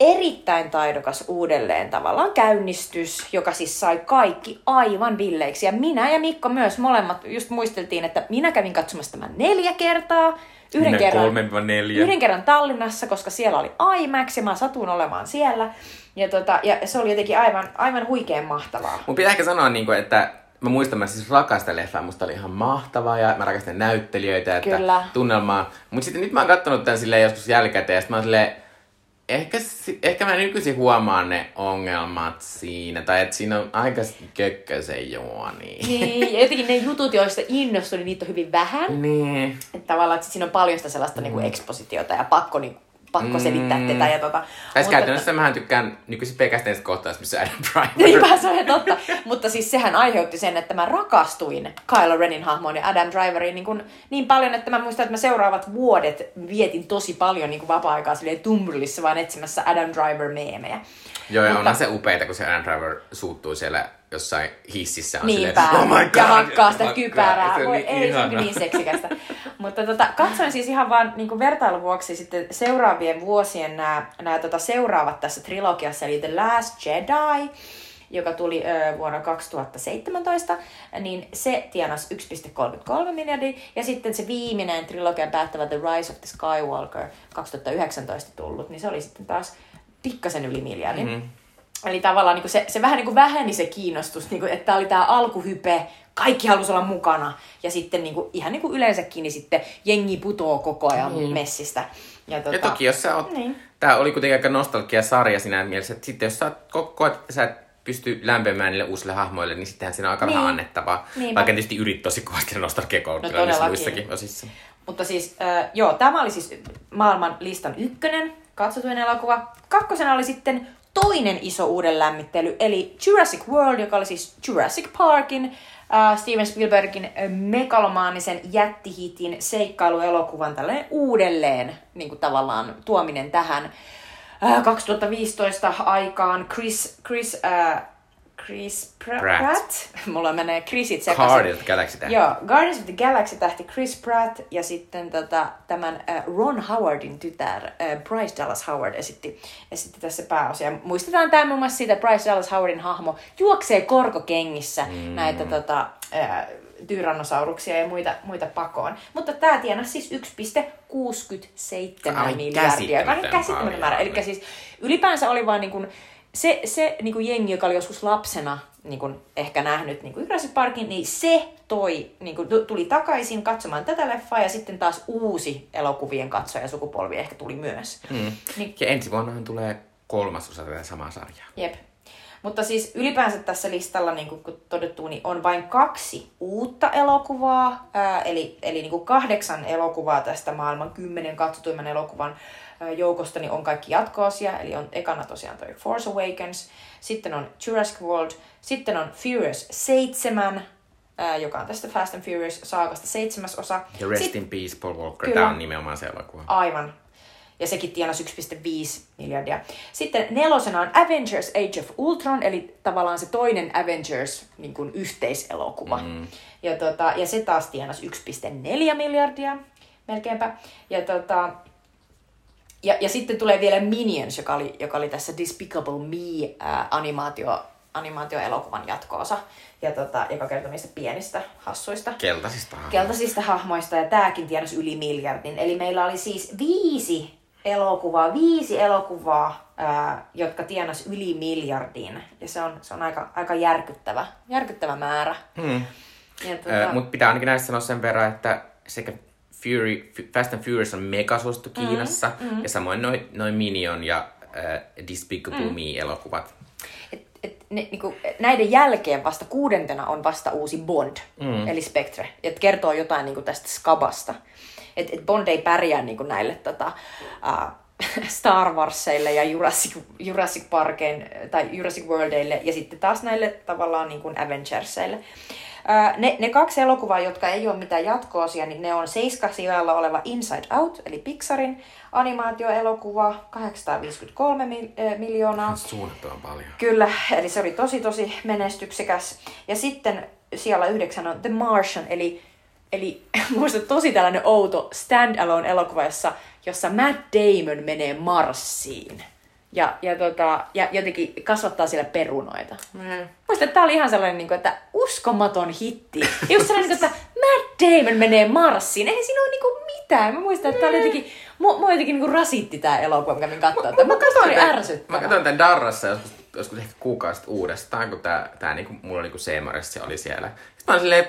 erittäin taidokas uudelleen tavallaan käynnistys, joka siis sai kaikki aivan villeiksi. Ja minä ja Mikko myös molemmat just muisteltiin, että minä kävin katsomassa tämän neljä kertaa. Yhden Minä kerran, kolme vai neljä. yhden kerran Tallinnassa, koska siellä oli IMAX ja mä satuin olemaan siellä. Ja, tota, ja se oli jotenkin aivan, aivan huikean mahtavaa. Mun pitää ehkä sanoa, niin kuin, että mä muistan, mä siis rakastan leffaa, musta oli ihan mahtavaa ja mä rakastan näyttelijöitä, että Kyllä. tunnelmaa. Mutta sitten nyt mä oon kattonut tän silleen joskus jälkikäteen ja sit mä oon silleen, ehkä, ehkä mä nykyisin huomaan ne ongelmat siinä, tai että siinä on aika kökkösen juoni. Niin, ja jotenkin ne jutut, joista innostui, niin niitä on hyvin vähän. Niin. Että tavallaan, että siinä on paljon sitä sellaista niin kuin ekspositiota ja pakko, niin, pakko selittää Mm. tätä ja tota. Tai Mutta- käytännössä mähän tykkään nykyisin pelkästään sitä kohtaista, missä Adam Driver. Niinpä se on totta. Mutta siis sehän aiheutti sen, että mä rakastuin Kylo Renin hahmoon ja Adam Driveriin niin, kuin, niin paljon, että mä muistan, että mä seuraavat vuodet vietin tosi paljon niin kuin vapaa-aikaa silleen Tumblrissa vaan etsimässä Adam Driver-meemejä. Joo, ja Mutta- onhan se upeeta, kun se Adam Driver suuttuu siellä jossain hississä. On Niinpä. silleen, oh my god! ja hakkaa sitä kypärää. Se on Voi, niin ei, se on ihana. niin seksikästä. Mutta tota, katsoin siis ihan vaan niin kuin vertailun vuoksi sitten seuraavien vuosien nämä, nämä tota, seuraavat tässä trilogiassa, eli The Last Jedi, joka tuli ö, vuonna 2017, niin se tienasi 1,33 miljardia, ja sitten se viimeinen trilogian päättävä The Rise of the Skywalker 2019 tullut, niin se oli sitten taas pikkasen yli miljardin. Mhm. Mm-hmm. Eli tavallaan niin kuin se, se vähän niin kuin väheni se kiinnostus, niin kuin, että tämä oli tämä alkuhype, kaikki halusi olla mukana. Ja sitten niin kuin, ihan niin kuin yleensäkin, niin sitten jengi putoo koko ajan Niin. messistä. Ja, tota, Ja toki jos sä oot, Niin. tää oli kuitenkin aika nostalgia-sarja siinä mielessä, että sitten jos sä oot koko ajan, sä et pysty lämpemään niille uusille hahmoille, niin sittenhän siinä on aika Niin. vähän annettavaa. Niinpä. Vaikka tietysti yrit tosi kovasti nostalgia No muissakin osissa. Mutta siis, äh, joo, tämä oli siis maailman listan ykkönen, katsotuin elokuva. Kakkosena oli sitten toinen iso uuden lämmittely, eli Jurassic World, joka oli siis Jurassic Parkin, äh, Steven Spielbergin äh, megalomaanisen jättihitin seikkailuelokuvan tällainen uudelleen niin kuin tavallaan tuominen tähän äh, 2015 aikaan. Chris, Chris, äh, Chris Pratt. Pratt. Mulla menee Chrisit sekaisin. Guardians of the Galaxy tähti. Joo, Guardians of the Galaxy tähti Chris Pratt ja sitten tota, tämän äh, Ron Howardin tytär äh, Bryce Dallas Howard esitti, esitti tässä pääosia. Muistetaan tämä muun muassa siitä, että Bryce Dallas Howardin hahmo juoksee korkokengissä mm. näitä tota, äh, tyrannosauruksia ja muita, muita pakoon. Mutta tämä tienasi siis 1,67 Ai, miljardia, joka on käsittämätön määrä. Eli siis ylipäänsä oli vaan niin kuin, se, se niin kuin jengi, joka oli joskus lapsena niin kuin ehkä nähnyt niin kuin Jurassic Parkin, niin se toi, niin kuin, tu- tuli takaisin katsomaan tätä leffaa ja sitten taas uusi elokuvien katsojasukupolvi ehkä tuli myös. Mm. Niin, Ja ensi vuonnahan tulee kolmasosa tätä samaa sarjaa. Jep. Mutta siis ylipäänsä tässä listalla, niin kuin todettu, niin on vain kaksi uutta elokuvaa, ää, eli, eli niin kuin kahdeksan elokuvaa tästä maailman kymmenen katsotuimman elokuvan joukosta niin on kaikki jatkoosia, eli on ekana tosiaan toi Force Awakens, sitten on Jurassic World, sitten on Furious 7, ää, joka on tästä Fast and Furious saakasta seitsemäs osa. Ja Rest Sit- in Peace, Paul Walker. Kyllä. Tämä on nimenomaan se elokuva. Aivan. Ja sekin tienasi 1,5 miljardia. Sitten nelosena on Avengers Age of Ultron, eli tavallaan se toinen Avengers niin kuin yhteiselokuva. Mm. Ja, tota, ja se taas tienasi 1,4 miljardia melkeinpä. Ja, tota, ja, ja sitten tulee vielä Minions, joka oli, joka oli tässä Despicable Me ää, animaatio, animaatioelokuvan jatkoosa, ja tota, joka kertoo niistä pienistä hassuista Keltaisista hahmoista. keltaisista hahmoista ja tämäkin tienasi yli miljardin. Eli meillä oli siis viisi elokuvaa, viisi elokuvaa, ää, jotka tienas yli miljardin. Ja se on, se on aika, aika järkyttävä, järkyttävä määrä. Hmm. Tota, Ö, Mutta pitää ainakin näistä sanoa sen verran, että sekä Fury, Fast and Furious on mega suosittu Kiinassa, mm, ja samoin noin noi Minion ja äh, Despicable mm. Me-elokuvat. et, et, ne, niinku, näiden jälkeen vasta kuudentena on vasta uusi Bond, mm. eli Spectre. Et kertoo jotain niinku tästä skabasta. Et, et Bond ei pärjää niinku näille tota, uh, Star Warsseille ja Jurassic, Jurassic Parkein tai Jurassic Worldille ja sitten taas näille tavallaan niinku Avengersseille. Ää, Ne, ne kaksi elokuvaa, jotka ei ole mitään jatkoosia, niin ne on seiska sijalla oleva Inside Out, eli Pixarin animaatioelokuva, 853 mil, äh, miljoonaa. On suunnattoman paljon. Kyllä, eli se oli tosi tosi menestyksekäs. Ja sitten siellä yhdeksän on The Martian, eli, eli muista tosi tällainen outo stand-alone elokuva, jossa, jossa Matt Damon menee Marsiin. Ja, ja, tota, ja jotenkin kasvattaa siellä perunoita. Mm. Muista, että tää oli ihan sellainen, niin kuin, että uskomaton hitti. Ja just sellainen, niin kuin, että Matt Damon menee Marsiin. Eihän siinä ole niin kuin mitään. Mä muistan, että tää oli jotenkin, mua, mua jotenkin niin kuin rasitti tää elokuva, mikä kävin katsoa. Mä, mä, tän- ärsyttävä. Mä katsoin tämän Darrassa joskus, joskus ehkä kuukausi uudestaan, kun tää, tää niinku, mulla niinku Seemoressa se oli siellä. Sitten mä olin silleen,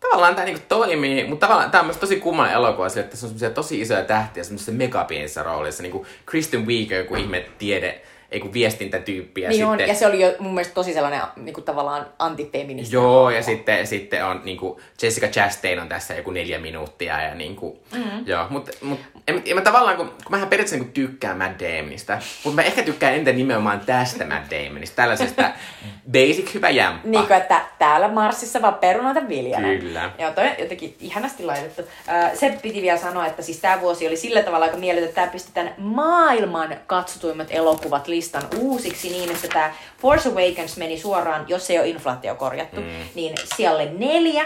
tavallaan tää niinku toimii, mutta tavallaan tää on myös tosi kummallinen elokuva, että tässä on semmosia tosi isoja tähtiä semmoisessa megapienissä roolissa. Niinku Kristen Wiig, joku ihme tiede, ei kun viestintätyyppi. Ja Niin on, sitten, ja se oli jo mun mielestä tosi sellainen niin kuin tavallaan antifeministi. Joo, ja sitten, sitten on niinku, Jessica Chastain on tässä joku neljä minuuttia ja niinku, mm. joo, mutta mut, en, en mä tavallaan, kun, kun mähän periaatteessa niinku tykkään Matt Damonista, mutta mä ehkä tykkään entä nimenomaan tästä Matt Damonista, tällaisesta basic hyvä jämppa. Niin kuin, että täällä Marsissa vaan perunoita viljellä. Kyllä. Joo, toi on jotenkin ihanasti laitettu. Äh, se piti vielä sanoa, että siis tämä vuosi oli sillä tavalla aika mieletön, että tämä pistetään maailman katsotuimmat elokuvat listan uusiksi niin, että tämä Force Awakens meni suoraan, jos ei ole inflaatio korjattu, mm. niin siellä neljä.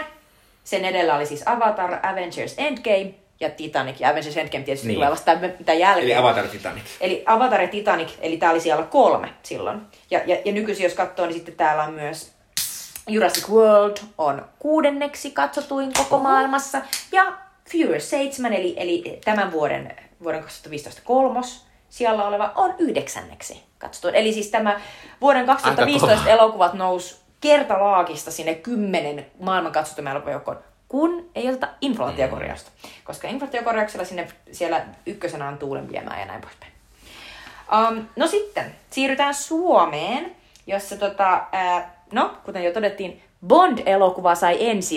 Sen edellä oli siis Avatar, Avengers Endgame ja Titanic. Ja Avengers Endgame tietysti Niin. tulee vasta tämän jälkeen. Eli Avatar Titanic. Eli Avatar ja Titanic, eli tää oli siellä kolme silloin. Ja, ja, ja nykyisin jos katsoo, niin sitten täällä on myös Jurassic World on kuudenneksi katsotuin koko maailmassa. Ja Furious 7, eli, eli tämän vuoden, vuoden 2015 kolmos siellä oleva on yhdeksänneksi katsotuin. Eli siis tämä vuoden 2015 kova. elokuvat nousi kertalaakista sinne kymmenen maailman katsotuimman elokuvan joukkoon, kun ei oteta inflaatiokorjausta. Koska inflaatiokorjauksella sinne siellä ykkösenä on tuulen viemään ja näin poispäin. Um, no sitten, siirrytään Suomeen, jossa tota, ää, no, kuten jo todettiin, Bond-elokuva sai ensi.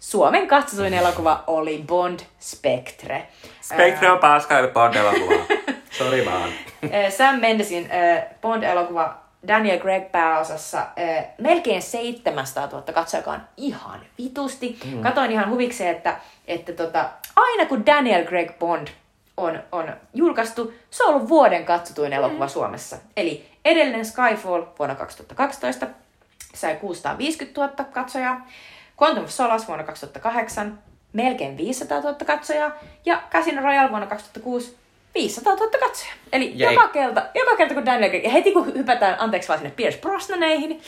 Suomen katsotuin elokuva oli Bond Spectre. Spectre on paska, eli Bond-elokuva. Sori vaan. Sam Mendesin Bond-elokuva Daniel Craig pääosassa ää, melkein 700 000 katsoja, joka on ihan vitusti. Mm. Katoin ihan huvikseen, että, että tota, aina kun Daniel Craig Bond on, on julkaistu, se on ollut vuoden katsotuin elokuva mm. Suomessa. Eli edellinen Skyfall vuonna 2012 sai 650 000 katsojaa. Quantum of Solace vuonna 2008 melkein 500 000 katsojaa. Ja Casino Royale vuonna 2006 500 000 katsojaa. Eli Ja joka kerta, joka kerta kun Daniel Craig, ja heti kun hypätään, anteeksi vaan sinne Pierce Brosnaneihin,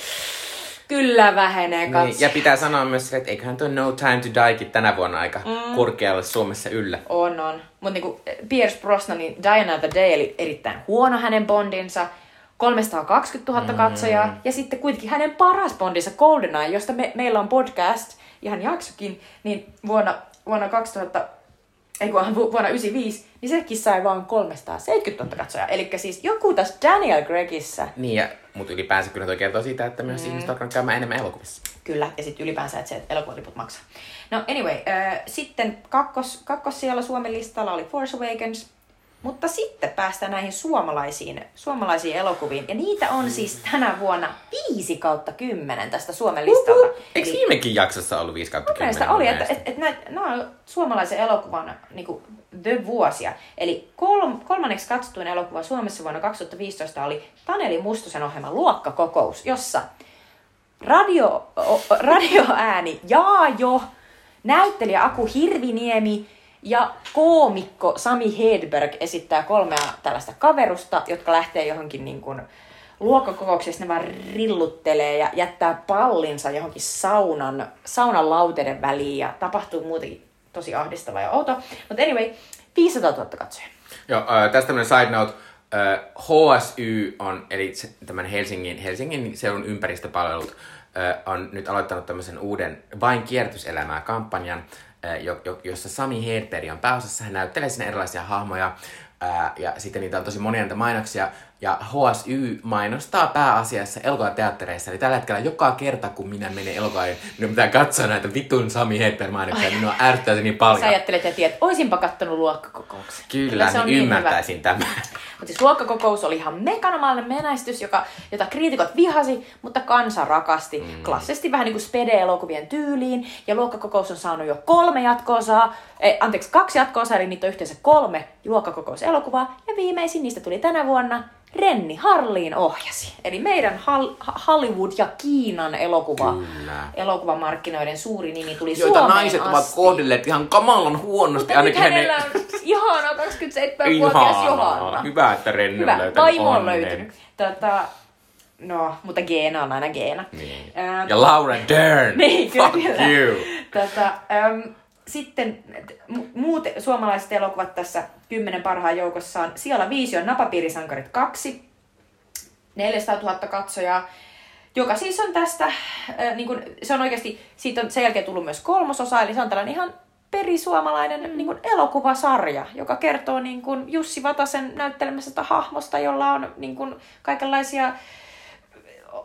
Kyllä vähenee katse. Niin, ja pitää sanoa myös, että eiköhän tuo No Time to Diekin tänä vuonna aika mm. korkealle Suomessa yllä. On, on. Mutta niinku Pierce Brosnanin Diana of the Day eli erittäin huono hänen bondinsa. 320 000 mm. katsojaa. Ja sitten kuitenkin hänen paras bondinsa GoldenEye, josta me, meillä on podcast, ihan jaksokin, niin vuonna, vuonna 2000, ei kun vuonna 95, niin sekin sai vain 370 000 katsojaa. Eli siis joku tässä Daniel Gregissä. Niin, ja, mutta ylipäänsä kyllä toi kertoo siitä, että myös mm. ihmiset alkaa käymään enemmän elokuvissa. Kyllä, ja sitten ylipäänsä, että se että elokuvaliput maksaa. No anyway, äh, sitten kakkos, kakkos siellä Suomen listalla oli Force Awakens, mutta sitten päästään näihin suomalaisiin, suomalaisiin elokuviin. Ja niitä on siis tänä vuonna 5 kautta 10 tästä Suomen listalta. Uhuh. Eikö viimekin jaksossa ollut 5 kautta 10? oli, että et, et, nämä on suomalaisen elokuvan niin kuin, the vuosia. Eli kolm, kolmanneksi katsotuin elokuva Suomessa vuonna 2015 oli Taneli Mustosen ohjelma Luokkakokous, jossa radio, o, radioääni Jaajo, näyttelijä Aku Hirviniemi ja koomikko Sami Hedberg esittää kolmea tällaista kaverusta, jotka lähtee johonkin niin kuin luokkakokouksessa ne vaan rilluttelee ja jättää pallinsa johonkin saunan, saunan lauteiden väliin ja tapahtuu muutenkin tosi ahdistava ja outo. Mutta anyway, 500 000 katsoja. Joo, äh, tästä tämmöinen side note. Äh, HSY on, eli tämän Helsingin, Helsingin seudun ympäristöpalvelut, äh, on nyt aloittanut tämmöisen uuden vain kierrätyselämää kampanjan, jossa Sami Hedberg on pääosassa. Hän näyttelee sinne erilaisia hahmoja, Ää, ja sitten niitä on tosi monia niitä mainoksia. Ja HSY mainostaa pääasiassa elokuvateattereissa. Eli tällä hetkellä joka kerta, kun minä menen elokuvaan, niin pitää katsoa näitä vitun Sami Hedberg mainoksia. Minua ärsyttää se niin paljon. Sä ajattelet ja tiedät, oisinpa kattonut luokkakokouksen. Kyllä, Kyllä se on niin, niin ymmärtäisin tämän. Mutta siis luokkakokous oli ihan mekanomaalinen menestys, joka, jota kriitikot vihasi, mutta kansa rakasti. Mm. Klassisesti vähän niin kuin spede-elokuvien tyyliin. Ja luokkakokous on saanut jo kolme jatkoosaa, ei, anteeksi, kaksi jatkoosaa, eli niitä on yhteensä kolme luokkakokouselokuvaa. Ja viimeisin niistä tuli tänä vuonna Renni Harliin ohjasi. Eli meidän Hollywood ja Kiinan elokuva, Kyllä. elokuvamarkkinoiden suuri nimi tuli Joita Suomeen naiset asti. ovat kohdelleet ihan kamalan huonosti. Mutta nyt hänellä on ihana 27-vuotias Johanna. Hyvä, että Renni Hyvä. on löytänyt Vaimo on löytynyt. Tota, no, mutta Geena on aina Geena. Niin. Ähm, ja Laura Dern. niin, Fuck you. Tota, ähm, sitten muut suomalaiset elokuvat tässä kymmenen parhaan joukossa on siellä viisi on Napapiirisankarit 2, 400 000 katsojaa, joka siis on tästä, äh, niin kun, se on oikeasti, siitä on sen jälkeen tullut myös kolmososa, eli se on tällainen ihan perisuomalainen mm. niin kun, elokuvasarja, joka kertoo niin kun, Jussi Vatasen näyttelemästä hahmosta, jolla on niin kun, kaikenlaisia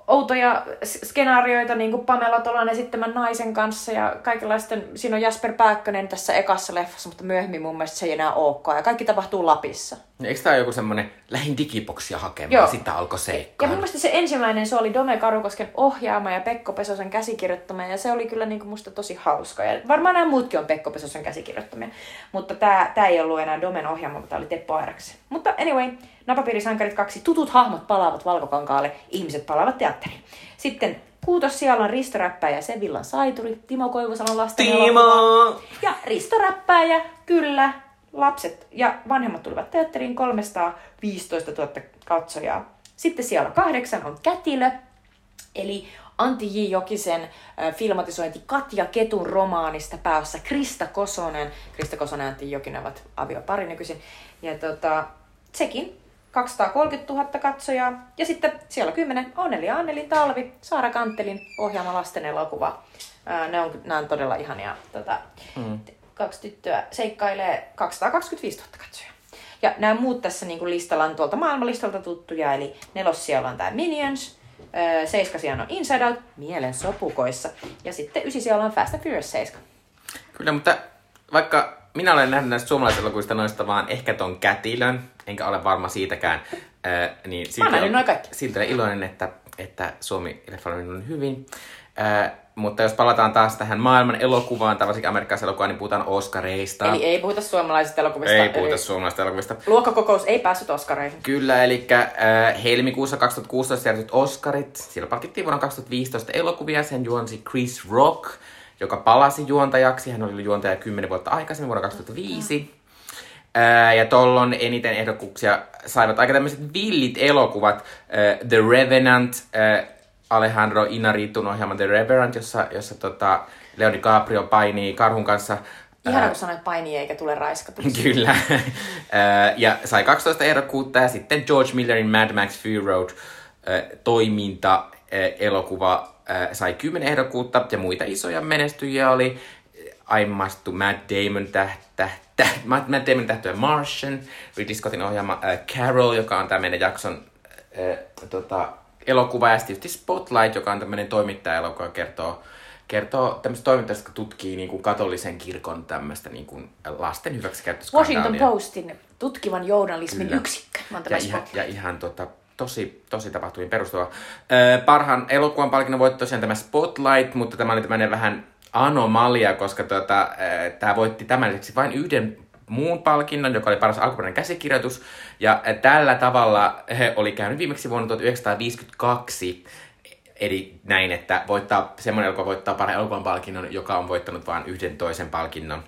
outoja skenaarioita, niin kuin Pamela Tolan esittämän naisen kanssa ja kaikenlaisten, siinä on Jasper Pääkkönen tässä ekassa leffassa, mutta myöhemmin mun mielestä se ei enää olekaan ja kaikki tapahtuu Lapissa. Eikö tämä joku semmoinen lähin digiboksia hakemaan, Joo. sitten alkoi seikkaa? Ja mun mielestä se ensimmäinen, se oli Dome Karukosken ohjaama ja Pekko Pesosen käsikirjoittama ja se oli kyllä niin kuin musta tosi hauska. Ja varmaan nämä muutkin on Pekko Pesosen käsikirjoittamia, mutta tämä, tämä ei ollut enää Domen ohjaama, mutta tämä oli Teppo Airaksen. Mutta anyway, Napapiirisankarit kaksi, tutut hahmot palaavat valkokankaalle, ihmiset palaavat teatteriin. Sitten Kuutos siellä on Risto Räppäjä, Sevillan Saituri, Timo Koivusalon lasten Timo! Ja Risto Räppäjä, kyllä, lapset ja vanhemmat tulivat teatteriin 315 000 katsojaa. Sitten siellä kahdeksan on Kätilö, eli Antti J. Jokisen filmatisointi Katja Ketun romaanista pääossa Krista Kosonen. Krista Kosonen ja Antti Jokinen ovat aviopari nykyisin. Ja tota, sekin 230 000 katsojaa. Ja sitten siellä 10 Onneli Annelin talvi, Saara Kanttelin ohjaama lasten elokuva. Ne, on, nämä on todella ihania. Tota, mm. Kaksi tyttöä seikkailee 225 000 katsojaa. Ja nämä muut tässä niin listalla on tuolta maailmanlistalta tuttuja, eli nelos siellä on tämä Minions, seiska siellä on Inside Out, mielen sopukoissa, ja sitten ysi siellä on Fast and Furious 7. Kyllä, mutta vaikka minä olen nähnyt näistä suomalaiselokuvista noista vaan ehkä ton kätilön, enkä ole varma siitäkään. Äh, niin silti, on, silti olen iloinen, että, että Suomi on hyvin. Äh, mutta jos palataan taas tähän maailman elokuvaan, tai varsinkin amerikkalaisen elokuvaan, niin puhutaan Oscareista. Eli ei puhuta suomalaisista elokuvista. Ei puhuta eli... suomalaisista elokuvista. Luokkakokous ei päässyt Oscareihin. Kyllä, eli äh, helmikuussa 2016 järjestetty Oscarit. Siellä palkittiin vuonna 2015 elokuvia. Sen juonsi Chris Rock joka palasi juontajaksi. Hän oli juontaja 10 vuotta aikaisemmin, vuonna 2005. Mm. Ää, ja tollon eniten ehdokkuuksia saivat aika tämmöiset villit elokuvat. Ää, The Revenant, ää, Alejandro Inarritun ohjelma The Reverend, jossa, jossa tota, Leo DiCaprio painii karhun kanssa Ihana, kun sanoit paini eikä tule raiskatuksi. Kyllä. ja sai 12 ehdokkuutta ja sitten George Millerin Mad Max Fury Road toiminta elokuva sai 10 ehdokkuutta ja muita isoja menestyjiä oli aimastu Matt Damon tähtä, täht, Matt, Damon tähtyä Martian, Ridley Scottin ohjaama äh, Carol, joka on tämä meidän jakson äh, tota, elokuva, ja sitten Spotlight, joka on tämmöinen toimittaja-elokuva, kertoo kertoo tämmöistä toimintaa, jotka tutkii niin kuin katolisen kirkon tämmöistä niin kuin lasten hyväksikäyttöskandaalia. Washington Postin tutkivan journalismin Kyllä. yksikkö. Ja ihan, ja ihan tota, tosi, tosi tapahtumiin perustuva. Öö, parhaan elokuvan palkinnon voitti tosiaan tämä Spotlight, mutta tämä oli tämmöinen vähän anomalia, koska tota, tämä voitti tämän lisäksi vain yhden muun palkinnon, joka oli paras alkuperäinen käsikirjoitus. Ja tällä tavalla he oli käynyt viimeksi vuonna 1952 Eli näin, että voittaa, semmoinen elokuva voittaa parhaan elokuvan palkinnon, joka on voittanut vain yhden toisen palkinnon.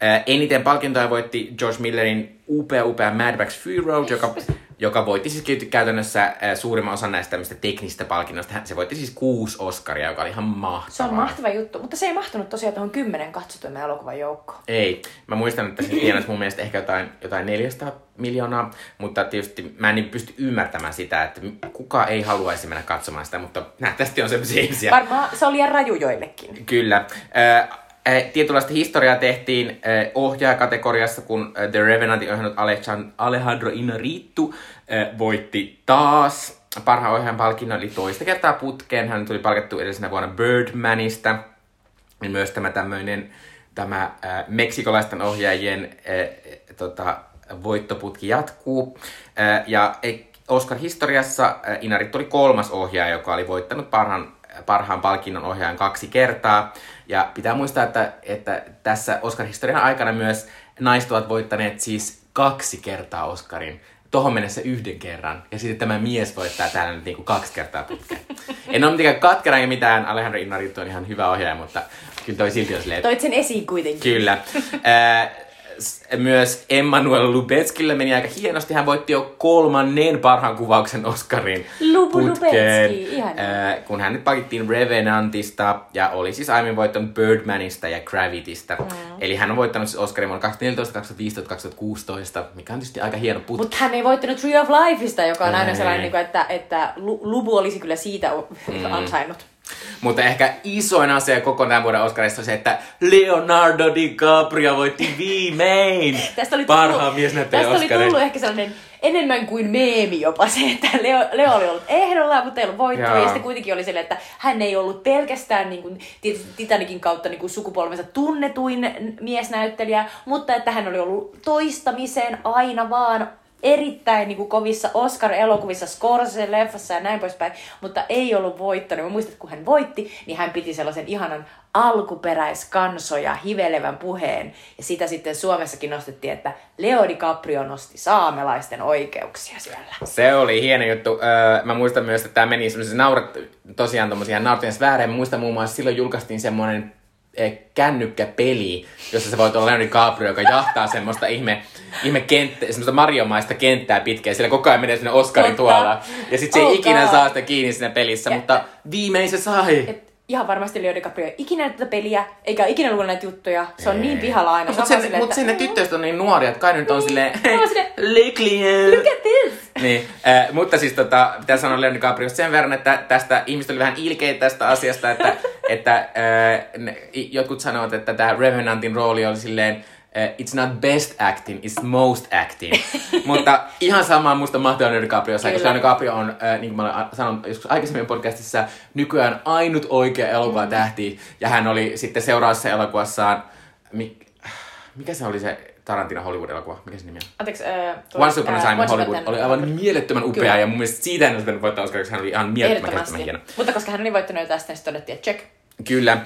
Ää, eniten palkintoja voitti George Millerin upea, upea Mad Max Fury Road, joka, joka voitti siis käytännössä suurimman osan näistä tämmöistä teknistä palkinnoista. Se voitti siis kuusi Oscaria, joka oli ihan mahtavaa. Se on mahtava juttu, mutta se ei mahtunut tosiaan tuohon kymmenen katsotuimman elokuvan joukkoon. Ei. Mä muistan, että se tienasi mun mielestä ehkä jotain, jotain 400 miljoonaa, mutta tietysti mä en niin pysty ymmärtämään sitä, että kuka ei haluaisi mennä katsomaan sitä, mutta nähtävästi on semmoisia ihmisiä. Varmaan se oli liian raju joillekin. Kyllä. Äh, tietynlaista historiaa tehtiin ohjaajakategoriassa, kun The Revenantin ohjannut Alejandro Inarritu voitti taas parhaan ohjaajan palkinnon, eli toista kertaa putkeen. Hän tuli palkattu edellisenä vuonna Birdmanista. Ja myös tämä tämmöinen tämä meksikolaisten ohjaajien tota, voittoputki jatkuu. Ja Oscar-historiassa äh, Inarit oli kolmas ohjaaja, joka oli voittanut parhaan parhaan palkinnon ohjaajan kaksi kertaa. Ja pitää muistaa, että, että tässä Oscar-historian aikana myös naiset ovat voittaneet siis kaksi kertaa Oscarin. Tohon mennessä yhden kerran. Ja sitten tämä mies voittaa täällä nyt niinku kaksi kertaa putkeen. en ole mitenkään katkera eikä mitään. Alejandro Inarritu on ihan hyvä ohjaaja, mutta kyllä toi silti on silleen... Toit sen esiin kuitenkin. Kyllä. myös Emmanuel Lubetskille meni aika hienosti. Hän voitti jo kolmannen parhaan kuvauksen Oscarin Lubu putkeen, äh, kun hän nyt pakittiin Revenantista ja oli siis aiemmin voittanut Birdmanista ja Gravitystä. Mm. Eli hän on voittanut siis Oscarin vuonna 2014, 2015, 2016, mikä on tietysti aika hieno putki. Mutta hän ei voittanut Tree of Lifeista, joka on aina sellainen, niinku, että, että Lubu olisi kyllä siitä mm. ansainnut. Mutta ehkä isoin asia koko tämän vuoden Oscarissa on se, että Leonardo DiCaprio voitti viimein tästä oli parhaan miesnäyttelijän Tästä oli tullut ehkä sellainen enemmän kuin meemi jopa se, että Leo, Leo oli ollut ehdolla, mutta ei ollut voittoa. Ja sitten kuitenkin oli sille, että hän ei ollut pelkästään niin kuin, Titanikin kautta niin kuin sukupolvensa tunnetuin miesnäyttelijä, mutta että hän oli ollut toistamiseen aina vaan erittäin niin kuin, kovissa Oscar-elokuvissa, Scorsese-leffassa ja näin poispäin, mutta ei ollut voittanut. Mä muistan, että kun hän voitti, niin hän piti sellaisen ihanan alkuperäiskansoja hivelevän puheen. Ja sitä sitten Suomessakin nostettiin, että Leo DiCaprio nosti saamelaisten oikeuksia siellä. Se oli hieno juttu. Öö, mä muistan myös, että tämä meni semmoisia naurat, tosiaan tommosia nauratien sfäärejä. Mä muistan muun muassa silloin julkaistiin semmoinen kännykkäpeli, jossa se voi olla Leonardo DiCaprio, joka jahtaa semmoista ihme, ihme kenttä, semmoista mariomaista kenttää pitkään. Sillä koko ajan menee sinne Oscarin tuolla. Ja sitten se ei oh ikinä saa sitä kiinni siinä pelissä, ja, mutta viimein se sai. Et, ihan varmasti Leo DiCaprio ei ikinä tätä peliä, eikä ikinä lukenut näitä juttuja. Se on ei. niin pihalla aina. Mutta sen, mut että... ne tyttöistä on niin nuoria, että kai nyt on silleen, Look at this! Niin, äh, mutta siis tota, pitää sanoa Leo DiCaprio sen verran, että tästä ihmiset oli vähän ilkeitä tästä asiasta, että, että äh, ne, jotkut sanovat, että tämä Revenantin rooli oli silleen, it's not best acting, it's most acting. Mutta ihan sama musta mahtavaa Leonardo DiCaprio, koska Leonardo DiCaprio on, äh, niin kuin mä olen sanonut joskus aikaisemmin podcastissa, nykyään ainut oikea elokuva mm. tähti. Ja hän oli sitten seuraavassa elokuvassaan, mik, mikä se oli se Tarantino Hollywood-elokuva, mikä se nimi on? Anteeksi, äh, Once Upon a Time in Hollywood oli aivan mielettömän upea Kyllä. ja mun mielestä siitä en olisi voittaa koska hän oli ihan mielettömän hieno. Mutta koska hän oli voittanut jo tästä, niin sitten todettiin, että check. Kyllä.